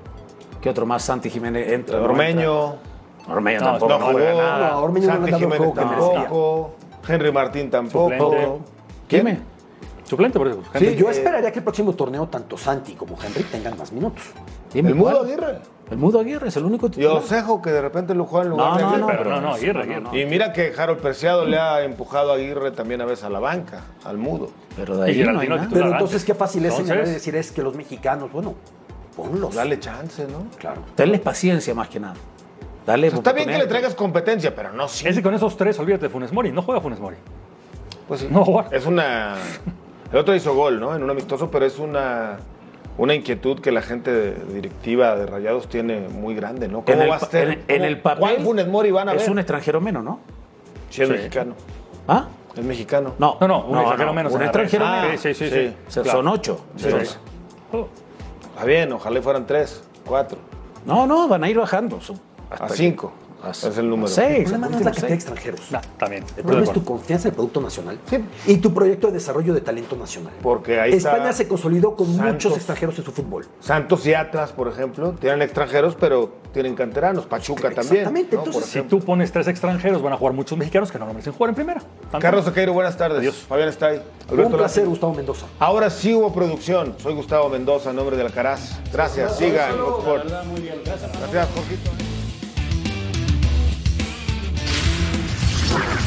¿Qué otro más? Santi Jiménez entra. no Ormeño. entra? Ormeño No, tampoco. no no jugó. nada. No, Ormeño no Santi el Jiménez tampoco. Henry Martín tampoco. Suplente. ¿Quién? Suplente por eso. Sí, yo esperaría que el próximo torneo tanto Santi como Henry tengan más minutos. Dime El Mudo cuál. Aguirre. El Mudo Aguirre es el único Y titular. Osejo, que de repente lo juega en lugar No, de no, Aguirre. no, pero pero no, no, Aguirre, Aguirre. Y mira que Harold Preciado le ha empujado a Aguirre también a veces a la banca, al mudo. Pero de Y ahí no hay nada. Pero entonces, ¿qué fácil es Entonces- señalar y decir es que los mexicanos, bueno, ponlos. Dale chance, ¿no? Claro. Denles paciencia más que nada. Dale Está bien que le traigas competencia, pero no sí. Es que con esos tres, olvídate de Funes Mori, no juega Funes Mori. Pues sí. No, juega. Es una. El otro hizo gol, ¿no? En un amistoso, pero es una. Una inquietud que la gente directiva de Rayados tiene muy grande, ¿no? ¿Cómo En el, va a ser? en- en el papel ¿Cuál Funes Mori van a ver? es un extranjero menos, ¿no? Sí, es Sí. mexicano. ¿Ah? Es mexicano. No, No, no, un extranjero menos Un extranjero red. menos. Sí, sí, sí, sí. Claro. Son ocho. Sí. entonces. Oh, Está bien, ojalá fueran tres, cuatro. No, no, van a ir bajando. Son- A cinco. Es el número. El problema no es la cantidad de extranjeros. también. El problema es tu confianza en el producto nacional y tu proyecto de desarrollo de talento nacional. Porque ahí España está se consolidó con Santos. muchos extranjeros en su fútbol. Santos y Atlas, por ejemplo, tienen extranjeros, pero tienen canteranos. Pachuca también. Exactamente, ¿no? entonces, Si tú pones tres extranjeros, van a jugar muchos mexicanos que no merecen jugar en primera. También. Carlos Sequeiro, buenas tardes. Fabián está ahí. Un placer, Gustavo Mendoza. Ahora sí hubo producción. Soy Gustavo Mendoza, en nombre de Alcaraz. Gracias, sigan. Fox Sports. Gracias, Jorgito. you